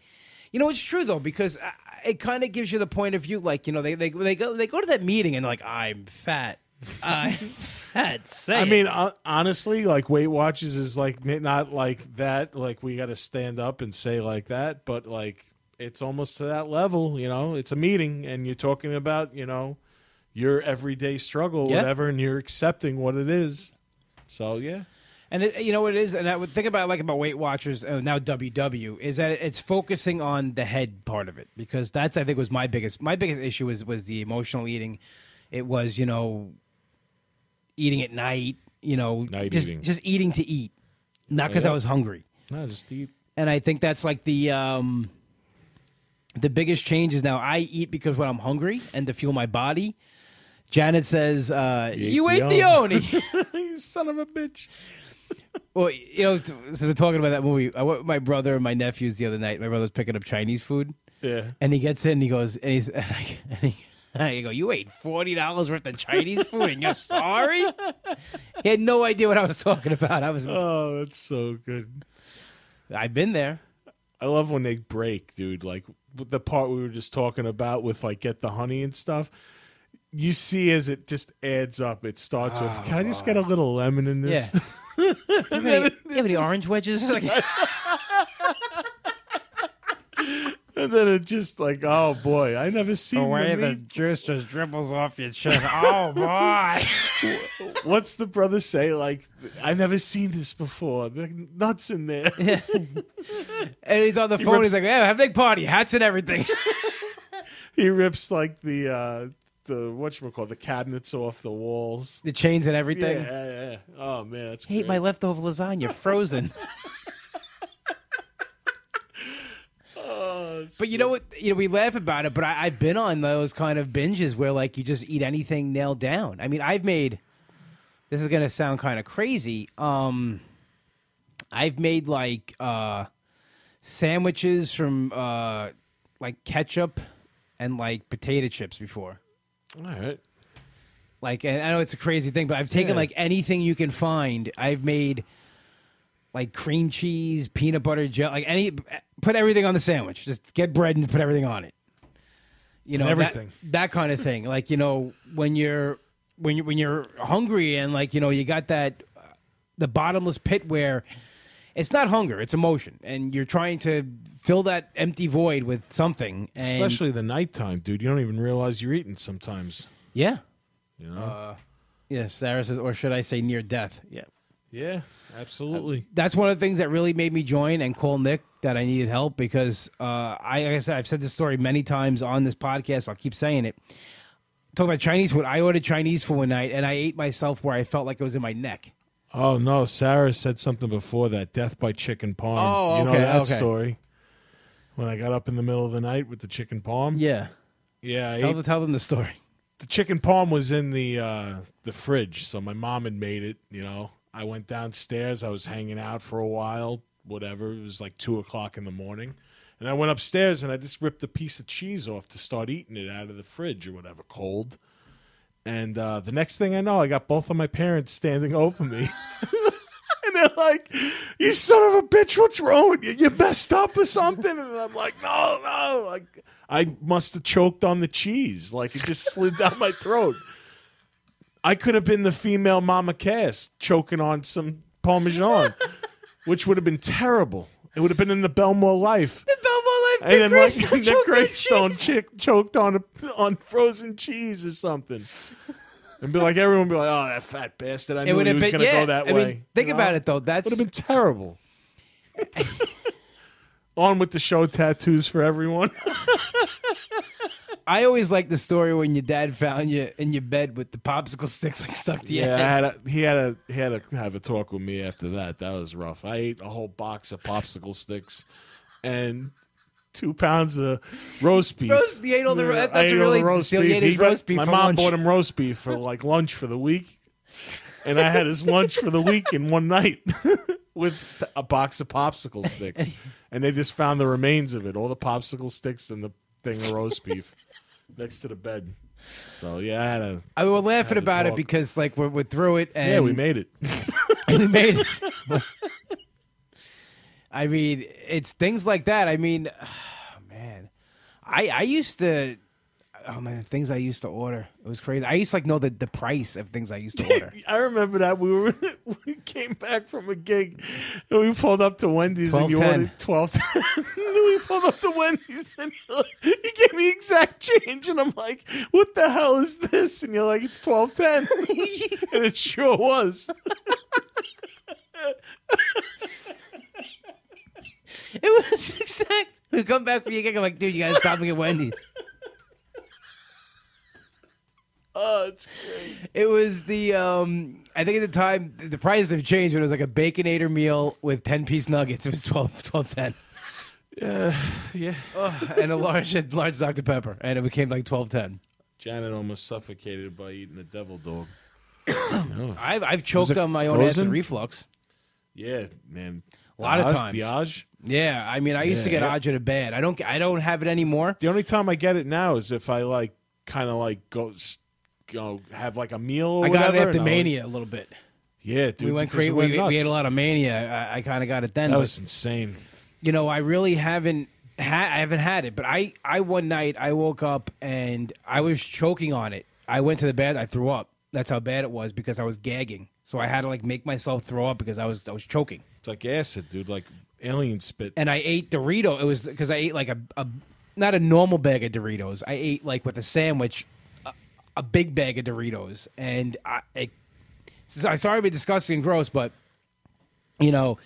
you know, it's true though because it kind of gives you the point of view. Like you know, they they they go they go to that meeting and they're like, I'm fat. I'm fat. Say I it." mean, uh, honestly, like Weight Watchers is like not like that. Like we got to stand up and say like that, but like it's almost to that level. You know, it's a meeting, and you're talking about you know your everyday struggle, Yeah. whatever, and you're accepting what it is. So yeah, And it, you know what it is, and I would think about like about Weight Watchers uh, now WW is that it's focusing on the head part of it because that's I think was my biggest my biggest issue was was the emotional eating. It was you know eating at night, you know, Night just eating. just eating to eat, not because Yeah. I was hungry. no, just eat. And I think that's like the um the biggest change is now I eat because when I'm hungry and to fuel my body. Janet says, uh, You ate "You the ate the oni." oni." you son of a bitch. Well, you know, so we're talking about that movie. I went with my brother and my nephews the other night. My brother's picking up Chinese food, Yeah. and he gets in and he goes, and he's, and I, and he, I go, "You ate forty dollars worth of Chinese food, and you're sorry?" He had no idea what I was talking about. I was, Oh, that's so good. I've been there. I love when they break, dude. Like the part we were just talking about with like get the honey and stuff. You see as it just adds up. It starts with, oh, "Can I just get a little lemon in this?" Yeah. this?" you, have any, you have any orange wedges? Like, And then it just like, oh boy, I never seen the way the the meat. juice just dribbles off your chin. Oh boy! What's the brother say? Like, I never seen this before. The nuts in there. and he's on the phone. rips- He's like, "Yeah, have a big party, hats and everything." he rips like the uh the what you call the cabinets off the walls. the chains and everything. yeah, yeah. Oh man, that's I ate great. my leftover lasagna frozen. Oh, But you know what? You know we laugh about it, but I, I've been on those kind of binges where like you just eat anything nailed down. I mean, I've made. This is gonna sound kind of crazy. Um, I've made like uh, sandwiches from uh, like ketchup and like potato chips before. All right. Like, and I know it's a crazy thing, but I've taken Yeah. like anything you can find. I've made like cream cheese, peanut butter jelly, like any, put everything on the sandwich. Just get bread and put everything on it. You know, And that- everything. that, kind of thing. Like you know, when you're when you when you're hungry and like you know you got that uh, the bottomless pit where it's not hunger, it's emotion, and you're trying to fill that empty void with something. And, Especially the nighttime, dude. You don't even realize you're eating sometimes. yeah. You know? Uh, yeah, Sarah says, or should I say near death? Yeah. yeah, absolutely. That's one of the things that really made me join and call Nick that I needed help because uh, I, like I said, I've said this story many times on this podcast. I'll keep saying it. Talk about Chinese food. I ordered Chinese food one night and I ate myself where I felt like it was in my neck. Oh no, Sarah said something before that. Death by chicken palm. Oh, you know okay, that okay. story. When I got up in the middle of the night with the chicken palm. Yeah. Yeah, I Tell, ate tell them the story. the chicken palm was in the uh, the fridge, so my mom had made it. You know, I went downstairs. I was hanging out for a while. Whatever. It was like two o'clock in the morning, and I went upstairs and I just ripped a piece of cheese off to start eating it out of the fridge or whatever, cold. And uh, the next thing I know, I got both of my parents standing over me. And they're like, "You son of a bitch! What's wrong with you? You messed up or something?" And I'm like, "No, no!" Like I must have choked on the cheese. Like it just slid down my throat. I could have been the female Mama Cass choking on some Parmesan, which would have been terrible. It would have been in the Bellmore Life. The Belmont And then like Nick Greystone chick choked on a, on frozen cheese or something. And be like, everyone be like, oh, that fat bastard. I It knew he was going to Yeah. go that I way. mean, think You know? about it though. That's Would have been terrible. On with the show tattoos for everyone. I always like the story when your dad found you in your bed with the popsicle sticks like stuck to your Yeah, I head. had a, he had a he had to have a talk with me after that. That was rough. I ate a whole box of popsicle sticks and two pounds of roast beef. Roast- you ate all the Yeah, that's all really- the roast beef. He roast beef My mom lunch. bought him roast beef for like lunch for the week, and I had his lunch for the week in one night with a box of popsicle sticks. And they just found the remains of it, all the popsicle sticks and the thing of roast beef next to the bed. So yeah, I had a I was laughing about it because like we're, we're through it and yeah, we made it. we made it. I mean, it's things like that. I mean, man, I I used to. Oh man, things I used to order. It was crazy. I used to like know the, the price of things I used to order. I remember that we were we came back from a gig and we pulled up to Wendy's and you 12.10. ordered twelve. we pulled up to Wendy's and he gave me exact change and I'm like, "What the hell is this?" And you're like, "It's twelve ten, and it sure was. It was exact. We come back from your gig. I'm like, dude, you gotta stop and get Wendy's. Oh, it's great. It was the um I think at the time the prices have changed, but it was like a baconator meal with ten piece nuggets. It was 12, 12 10. Yeah. and a large large Dr. Pepper. And it became like twelve ten. Janet almost suffocated by eating a devil dog. I've I've choked on my own acid frozen? reflux. Yeah, man. A lot of times. Yeah, I mean, I used to get yeah. to bed. I don't. I don't have it anymore. The only time I get it now is if I like kind of like go, s- go have like a meal. Or I got it after mania a little bit. Yeah, dude. we went crazy. We, we had a lot of mania. I, I kind of got it then. That was insane. you know, I really haven't. Ha- I haven't had it, but I, I one night I woke up and I was choking on it. I went to the bed. I threw up. That's how bad it was because I was gagging. So I had to like make myself throw up because I was I was choking. It's like acid, dude. Like alien spit. and I ate Dorito. It was because I ate like a, a not a normal bag of Doritos. I ate like with a sandwich, a, a big bag of Doritos, and I. I sorry to be disgusting and gross, but you know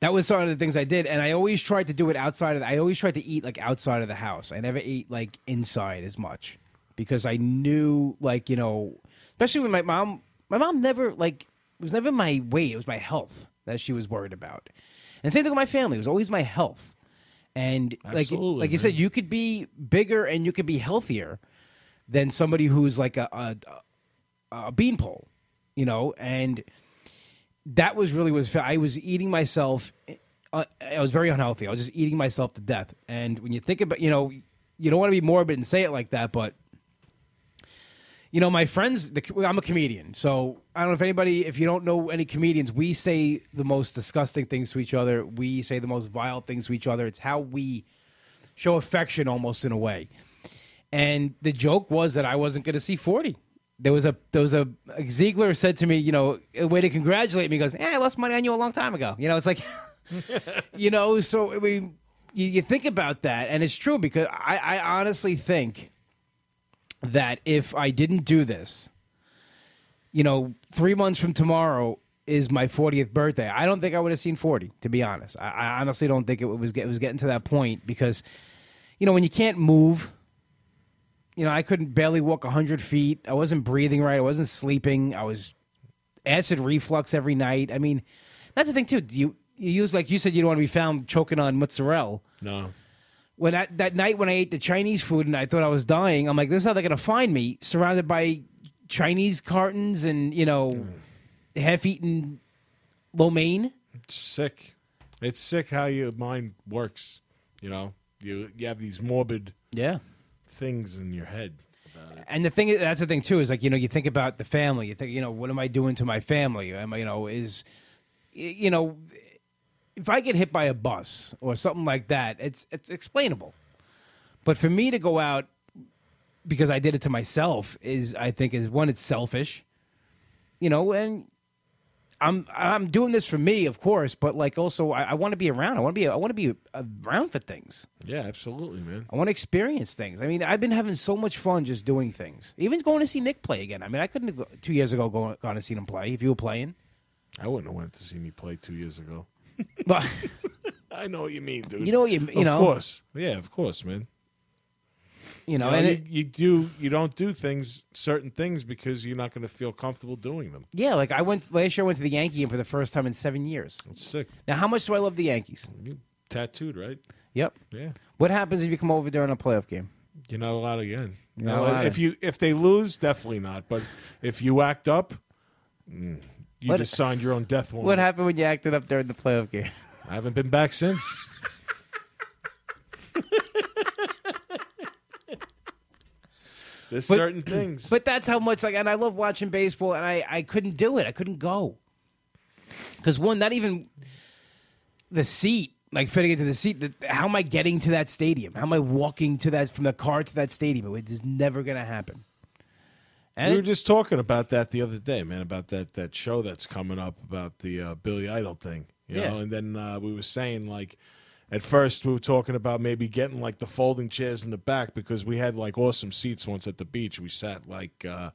that was some of the things I did, and I always tried to do it outside of. I always tried to eat like outside of the house. I never ate like inside as much because I knew like you know, especially when my mom. My mom never like it was never my weight. It was my health that she was worried about. And same thing with my family. It was always my health. And like like you said, you could be bigger and you could be healthier than somebody who's like a a, a beanpole, you know. And that was really was I was eating myself. Uh, I was very unhealthy. I was just eating myself to death. And when you think about, you know, you don't want to be morbid and say it like that, but you know, my friends, the, I'm a comedian, so I don't know if anybody, if you don't know any comedians, we say the most disgusting things to each other. We say the most vile things to each other. It's how we show affection almost in a way. And the joke was that I wasn't going to see 40. There was a, there was a, Ziegler said to me, you know, a way to congratulate me. He goes, eh, I lost money on you a long time ago. You know, it's like, you know, so I mean, you, you think about that, and it's true because I, I honestly think that if I didn't do this, you know, three months from tomorrow is my 40th birthday. I don't think I would have seen 40, to be honest. I, I honestly don't think it was it was getting to that point because, you know, when you can't move, you know, I couldn't barely walk 100 feet. I wasn't breathing right. I wasn't sleeping. I was acid reflux every night. I mean, that's the thing too. You you use like you said you don't want to be found choking on mozzarella No. When I, that night when I ate the Chinese food and I thought I was dying, I'm like, this is how they're gonna find me, surrounded by Chinese cartons and you know, mm. half-eaten lo mein. It's sick. It's sick how your mind works. You know, you you have these morbid Yeah. things in your head. And the thing that's the thing too is like you know you think about the family. You think you know what am I doing to my family? Am I you know is you know if I get hit by a bus or something like that, it's it's explainable. But for me to go out because I did it to myself is I think is one it's selfish. You know, and I'm I'm doing this for me, of course, but like also I, I want to be around. I want to be I want to be around for things. Yeah, absolutely, man. I want to experience things. I mean, I've been having so much fun just doing things. Even going to see Nick play again. I mean, I couldn't have go, two years ago go, gone to see him play if you were playing. I wouldn't have went to see me play two years ago. But I know what you mean, dude. you know what you you of know course, yeah, of course, man. you know, You, know, and you, it, you do you don't do things certain things because you're not going to feel comfortable doing them. yeah, like I went last year. I went to the Yankee game for the first time in seven years. It's sick. Now, how much do I love the Yankees? You tattooed, right? Yep. Yeah. What happens if you come over during a playoff game? You're not allowed again. Not allowed. if you if they lose, definitely not. But if you act up, mm, you What- just signed your own death warrant. What happened when you acted up during the playoff game? I haven't been back since. There's But- certain things. But that's how much like, and I love watching baseball, and I I couldn't do it. I couldn't go because one, not even the seat, like fitting into the seat. The, how am I getting to that stadium? How am I walking to that from the car to that stadium? It is never going to happen. And we were just talking about that the other day, man, about that that show that's coming up about the uh, Billy Idol thing. You Yeah. know, and then uh, we were saying like at first we were talking about maybe getting like the folding chairs in the back because we had like awesome seats once at the beach. We sat like uh,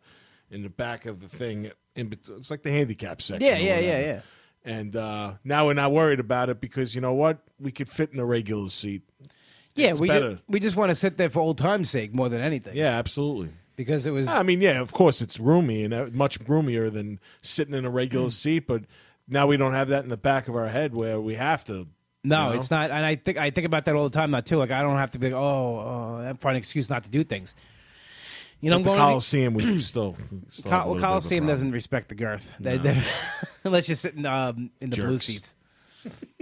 in the back of the thing in bet- it's like the handicap section. yeah, yeah, yeah, yeah. And uh, now we're not worried about it because you know what? We could fit in a regular seat. Yeah, It's we better. ju- we just want to sit there for old time's sake more than anything. Yeah, absolutely. Because it was I mean, yeah, of course it's roomy and uh, much roomier than sitting in a regular seat, but now we don't have that in the back of our head where we have to. No, you know? it's not. And I think I think about that all the time now too. Like I don't have to be like, oh, uh, I'm finding an excuse not to do things. You know, I'm the going. to Coliseum, we still. still Col- little bit of a Coliseum doesn't respect the girth. They, No. they- unless you're sitting um, in the blue seats.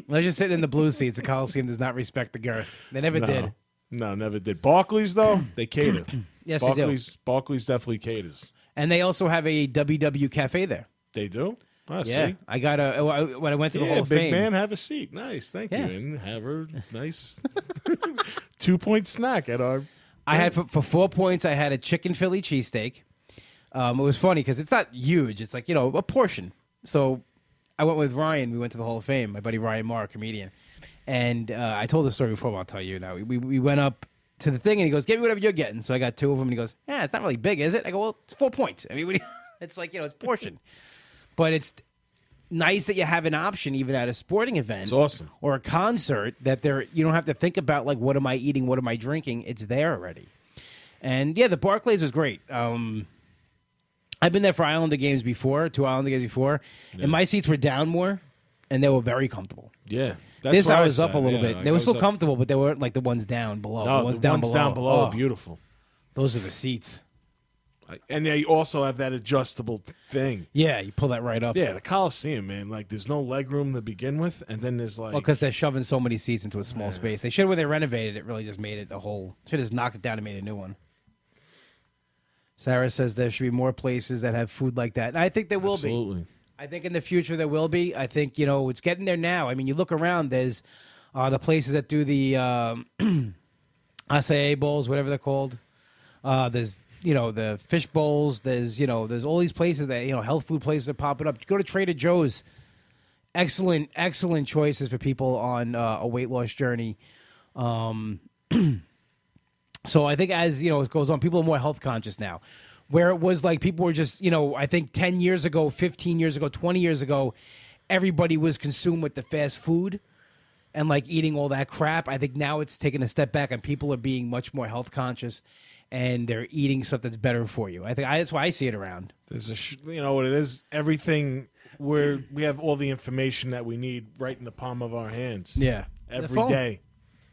Unless you're sitting in the blue seats, the Coliseum does not respect the girth. They never No. did. No, never did. Barclays though, they cater. Yes, they do. Barclays, Barclays definitely caters. And they also have a WW cafe there. They do. Ah, Yeah, see? I got a when I went to the Yeah, Hall of big Fame. man, have a seat. Nice, thank Yeah. you, and have her nice two point snack at our. I had for, for four points. I had a chicken Philly cheesesteak. Um, it was funny because it's not huge. It's like you know a portion. So I went with Ryan. We went to the Hall of Fame. My buddy Ryan Marr, comedian, and uh, I told the story before. But I'll tell you now. We, we we went up to the thing, and he goes, "Get me whatever you're getting." So I got two of them, and he goes, "Yeah, it's not really big, is it?" I go, "Well, it's four points. I mean, what do you- it's like you know, it's portion, but it's." Nice that you have an option even at a sporting event It's awesome. or a concert that there you don't have to think about like what am I eating, what am I drinking. It's there already. And yeah, the Barclays was great. Um, I've been there for Islander games before, two Islander games before, and my seats were down more, and they were very comfortable. Yeah, that's this I was up a little yeah, bit. like, they were still up- comfortable, but they weren't like the ones down below. No, the ones down below, down below oh, beautiful. Those are the seats. And they also have that adjustable thing. Yeah, you pull that right up. Yeah, the Coliseum, man. Like, there's no leg room to begin with, and then there's like, Well, because they're shoving so many seats into a small space. They should, when they renovated it, really just made it a whole. Should have just knocked it down and made a new one. Sarah says there should be more places that have food like that. And I think there will be. absolutely. I think in the future there will be. I think you know it's getting there now. I mean, you look around. There's uh, the places that do the um, acai bowls, whatever they're called. Uh, there's you know the fish bowls. There's you know there's all these places that you know health food places are popping up. Go to Trader Joe's. Excellent, excellent choices for people on uh, a weight loss journey. Um, so I think as you know it goes on, people are more health conscious now. Where it was like people were just you know I think ten years ago, fifteen years ago, twenty years ago, everybody was consumed with the fast food and like eating all that crap. I think now it's taken a step back and people are being much more health conscious and they're eating stuff that's better for you. I think I, that's why I see it around. There's a, sh- you know what it is. Everything where we have all the information that we need right in the palm of our hands. Yeah, every day.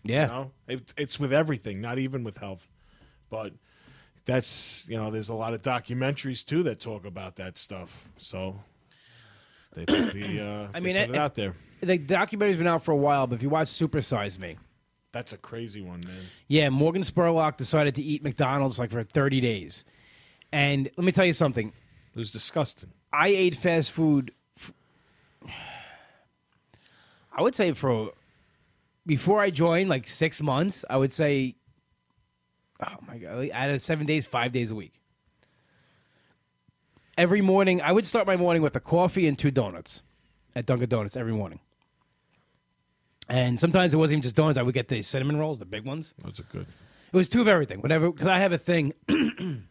Yeah, You know, it, it's with everything, not even with health. But that's you know, there's a lot of documentaries too that talk about that stuff. So they put the uh, I mean, it- it out there. the documentary's been out for a while, but if you watch supersize Me, That's a crazy one, man. Yeah, Morgan Spurlock decided to eat McDonald's like for 30 days. And let me tell you something. It was disgusting. I ate fast food. f- I would say for before I joined, like six months. I would say, oh my god, out of seven days, five days a week. Every morning, I would start my morning with a coffee and two donuts at Dunkin' Donuts every morning. And sometimes it wasn't even just donuts. I would get the cinnamon rolls, the big ones. Those are good. It was two of everything. Whatever, because I have a thing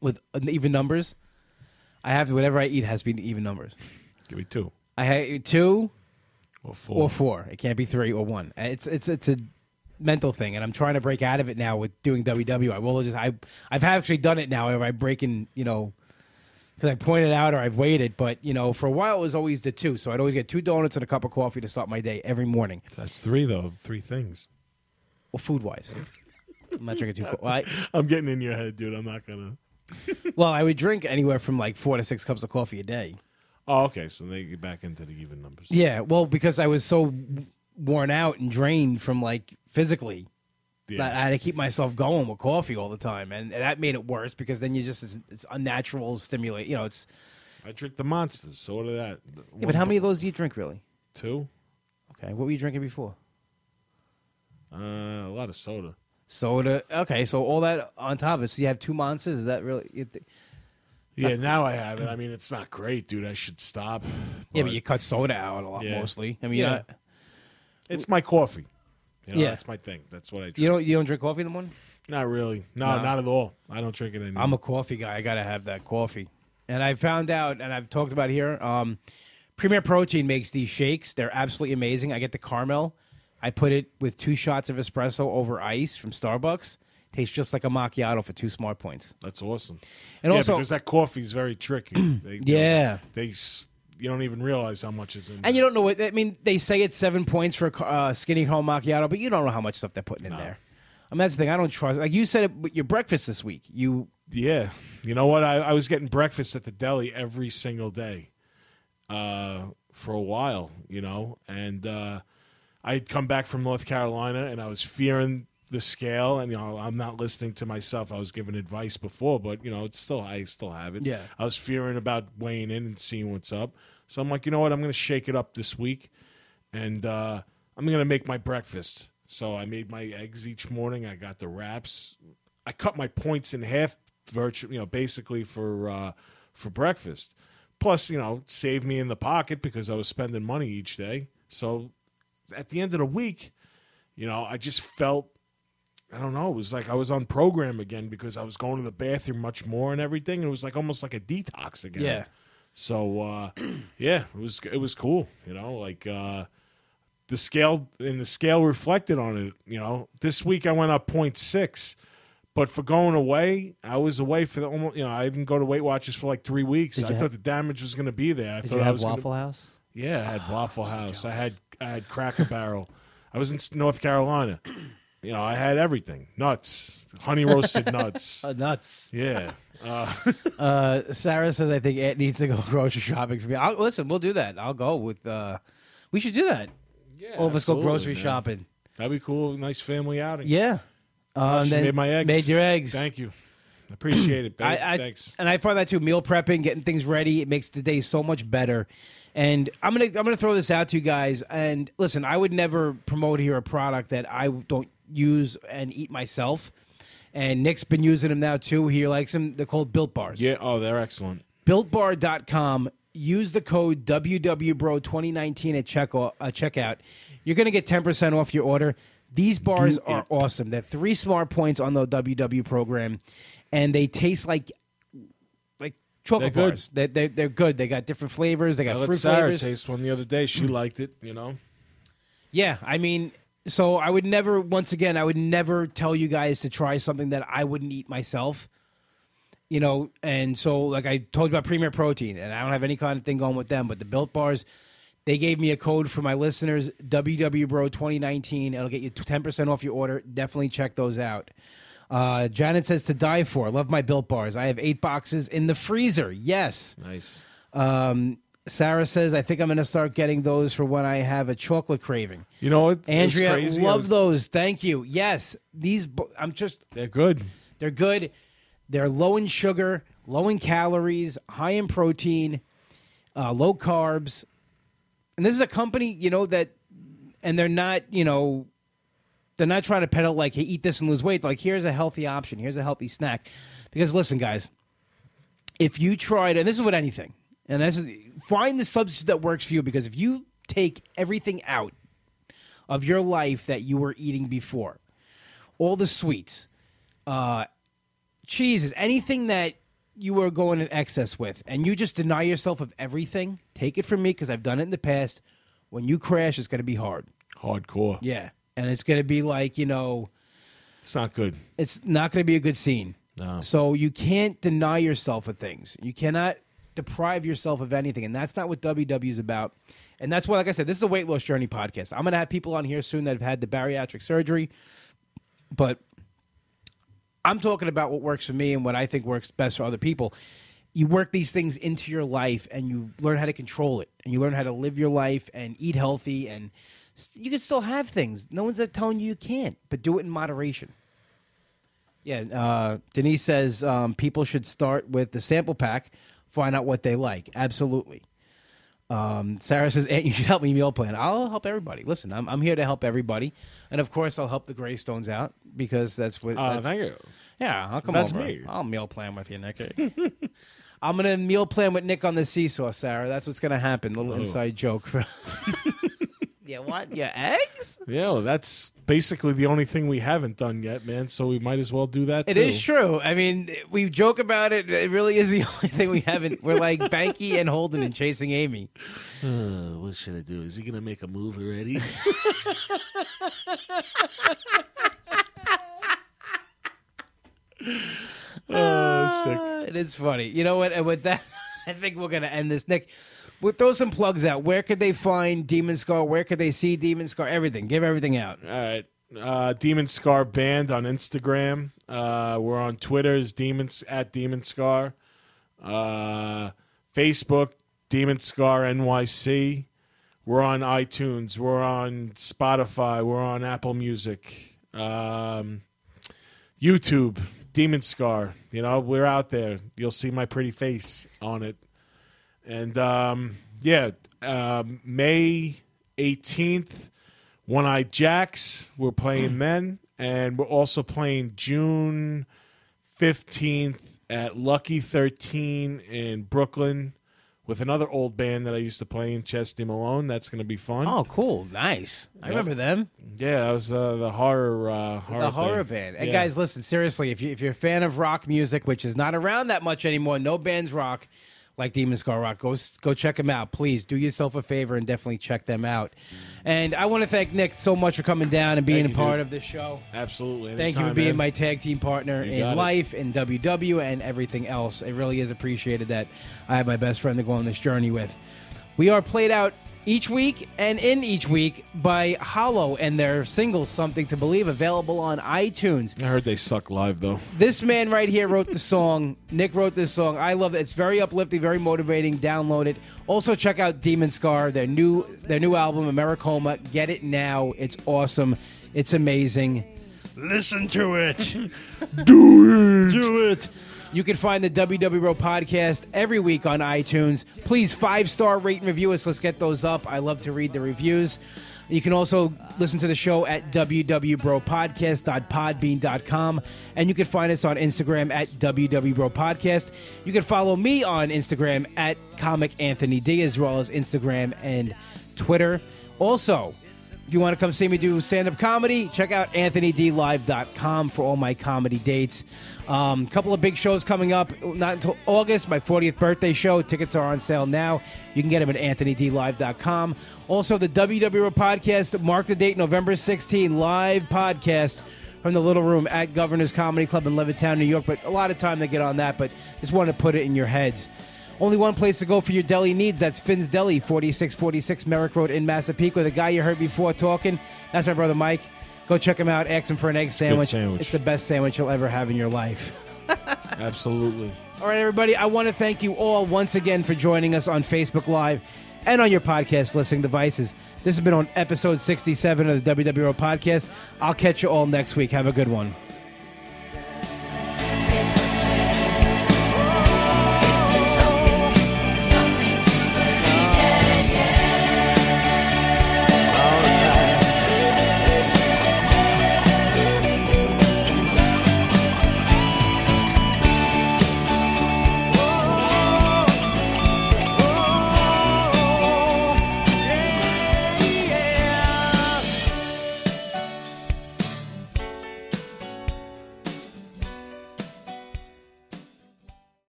with even numbers. I have whatever I eat has to be even numbers. Give me two I have two or four. or four. It can't be three or one. It's it's it's a mental thing, and I'm trying to break out of it now with doing WW. I will just I I've actually done it now. Where I break in, you know, because I pointed out or I've waited. But you know, for a while it was always the two. So I'd always get two donuts and a cup of coffee to start my day every morning. That's three though. Three things. Well, food wise, I'm not drinking too. Well, I, I'm getting in your head, dude. I'm not gonna. well, I would drink anywhere from like four to six cups of coffee a day. Oh, okay. So they get back into the even numbers. Yeah, well, because I was so worn out and drained from like physically that I had to keep myself going with coffee all the time, and, and that made it worse because then you just it's, it's unnatural stimulate. You know, it's I drink the monsters. So what are that? yeah. But how many of those do you drink really? Two. Okay, what were you drinking before? Uh, a lot of soda. Soda. Okay, so all that on top of it. So you have two monsters. Is that really? You th- Yeah, now I have it. I mean, it's not great, dude. I should stop. yeah, but you cut soda out a lot Yeah. mostly. I mean, Yeah. it's my coffee. You know, Yeah. that's my thing. That's what I drink. you don't you don't drink coffee in the morning. not really. No, No. not at all. I don't drink it anymore. I'm a coffee guy. I gotta have that coffee. And I found out, and I've talked about it here. Um, Premier Protein makes these shakes. They're absolutely amazing. I get the caramel. I put it with two shots of espresso over ice from Starbucks. Tastes just like a macchiato for two smart points. That's awesome. And yeah, also, because that coffee is very tricky. They, yeah. they you don't even realize how much is in. And you don't know what I mean. They say it's seven points for a uh, skinny home macchiato, but you don't know how much stuff they're putting in No. there. I mean, that's the thing. I don't trust. Like you said it your breakfast this week. You Yeah, you know what? I, I was getting breakfast at the deli every single day uh, for a while, you know, and uh, I'd come back from North Carolina and I was fearing the scale, and you know, I'm not listening to myself. I was giving advice before, but you know, it's still I still have it. Yeah. I was fearing about weighing in and seeing what's up, so I'm like, you know what? I'm going to shake it up this week, and uh, I'm going to make my breakfast. So I made my eggs each morning. I got the wraps. I cut my points in half, virtually, you know, basically for uh, for breakfast. Plus, you know, saved me in the pocket because I was spending money each day. So at the end of the week, you know, I just felt I don't know, it was like I was on program again because I was going to the bathroom much more and everything. It was like almost like a detox again. Yeah. So uh, yeah, it was it was cool. You know, like uh, the scale and the scale reflected on it. You know, this week I went up 0.6, but for going away, I was away for the almost. You know, I didn't go to Weight Watchers for like three weeks. Did I thought have- the damage was going to be there. I Did thought you I have was gonna- Waffle House? yeah, I had Waffle so House. I had. I had Cracker Barrel. I was in North Carolina. You know, I had everything: nuts, honey roasted nuts. Uh, nuts. Yeah. Uh, Uh, Sarah says I think Aunt needs to go grocery shopping for me. I'll, listen, we'll do that. I'll go with. Uh, we should do that. yeah, All of us go absolutely, grocery man. shopping. That'd be cool. Nice family outing. Yeah. Oh, Um, she then made my eggs. Made your eggs. Thank you. Appreciate it. I, I, Thanks. And I find that too. Meal prepping, getting things ready, it makes the day so much better. And I'm gonna I'm gonna throw this out to you guys. And listen, I would never promote here a product that I don't use and eat myself. And Nick's been using them now too. He likes them. They're called Built Bars. Yeah. Oh, they're excellent. BuiltBar.com. Use the code WWBro2019 at checkout. Uh, checkout. You're going to get 10% off your order. These bars Do are it. awesome. They're three smart points on the WW program, and they taste like like chocolate They're good. bars. They're, they're, they're good. They got different flavors. They I got let fruit Sarah flavors. taste one the other day. She liked it. You know. Yeah, I mean, so I would never, once again, I would never tell you guys to try something that I wouldn't eat myself. You know, and so like I told you about Premier Protein, and I don't have any kind of thing going with them, but the Built Bars, they gave me a code for my listeners, WWBro2019. It'll get you 10% off your order. Definitely check those out. Uh, Janet says to die for. Love my Built Bars. I have eight boxes in the freezer. Yes. Nice. Um, Sarah says, I think I'm going to start getting those for when I have a chocolate craving. You know what? Andrea, crazy. I love was- those. Thank you. Yes, these. I'm just. They're good. They're good. They're low in sugar, low in calories, high in protein, uh, low carbs, and this is a company you know that, and they're not you know, they're not trying to peddle like hey eat this and lose weight. Like here's a healthy option. Here's a healthy snack. Because listen, guys, if you tried, and this is with anything, and this is find the substitute that works for you. Because if you take everything out of your life that you were eating before, all the sweets, uh, cheeses, anything that you were going in excess with, and you just deny yourself of everything, take it from me because I've done it in the past. When you crash, it's going to be hard. Hardcore. Yeah. And it's going to be like, you know, It's not good. it's not going to be a good scene. No. So you can't deny yourself of things. You cannot deprive yourself of anything, and that's not what WW is about. And that's why, like I said, this is a weight loss journey podcast. I'm going to have people on here soon that have had the bariatric surgery, but I'm talking about what works for me and what I think works best for other people. You work these things into your life, and you learn how to control it, and you learn how to live your life and eat healthy, and you can still have things. No one's telling you you can't, but do it in moderation. Yeah, uh, Denise says um, people should start with the sample pack, find out what they like. Absolutely. Um, Sarah says, Aunt, you should help me meal plan. I'll help everybody. Listen, I'm, I'm here to help everybody. And of course, I'll help the Greystones out because that's what. Uh, that's, thank you. yeah, I'll come That's over. me. I'll meal plan with you, Nick. I'm going to meal plan with Nick on the seesaw, Sarah. That's what's going to happen. Little Oh. inside joke. yeah, what? your eggs? Yeah, well, that's basically the only thing we haven't done yet, man. So we might as well do that. It too. is true. I mean, we joke about it. It really is the only thing we haven't. We're like Banky and Holden and chasing Amy. Uh, what should I do? Is he gonna make a move already? oh, sick. Uh, it is funny. You know what? And with that, I think we're going to end this. Nick, we'll throw some plugs out. Where could they find Demon Scar? Where could they see Demon Scar? Everything. Give everything out. All right. uh, Demon Scar Band on Instagram. Uh, we're on Twitter. Twitter's Demons at Demon Scar. Uh, Facebook Demon Scar NYC. We're on iTunes. We're on Spotify. We're on Apple Music. Um, YouTube Demon Scar. You know, we're out there. You'll see my pretty face on it. And um, yeah, um, May 18th, One Eye Jacks. We're playing then. And we're also playing June 15th at Lucky 13 in Brooklyn with another old band that I used to play in, Chesty Malone. That's going to be fun. Oh, cool, nice. I Yep. remember them. Yeah, that was uh, the horror uh, horror the horror thing. band. And Yeah. guys, listen seriously. If you if you're a fan of rock music, which is not around that much anymore, no bands rock like Demon Scar Rock. Go go check them out, please. Do yourself a favor and definitely check them out. And I want to thank Nick so much for coming down and being Thank a part of this show. absolutely. Thank you for being man. my tag team partner You in life, in WW, and everything else. It really is appreciated that I have my best friend to go on this journey with. We are played out each week and in each week by Hollow and their single "Something to Believe" available on iTunes. I heard they suck live though. This man right here wrote the song. Nick wrote this song. I love it. It's very uplifting, very motivating. Download it. Also check out Demon Scar, their new their new album, Americoma. Get it now. It's awesome. It's amazing. Listen to it. Do it. Do it. You can find the WW Bro podcast every week on iTunes. Please five star rate and review us. Let's get those up. I love to read the reviews. You can also listen to the show at www.bropodcast.podbean.com. And you can find us on Instagram at www.bropodcast. You can follow me on Instagram at Comic Anthony D, as well as Instagram and Twitter. Also, if you want to come see me do stand up comedy, check out AnthonyDLive.com for all my comedy dates. A um, couple of big shows coming up, not until August, my 40th birthday show. Tickets are on sale now. You can get them at AnthonyDLive.com. Also, the WW Bro podcast, mark the date November 16, live podcast from the Little Room at Governor's Comedy Club in Levittown, New York. But a lot of time to get on that, but just want to put it in your heads. Only one place to go for your deli needs. That's Finn's Deli, 4646 Merrick Road in Massapequa. The guy you heard before talking, that's my brother Mike. Go check him out. Ask him for an egg sandwich. sandwich. It's the best sandwich you'll ever have in your life. Absolutely. All right, everybody. I want to thank you all once again for joining us on Facebook Live and on your podcast listening devices. This has been on episode 67 of the WW Bro podcast. I'll catch you all next week. Have a good one.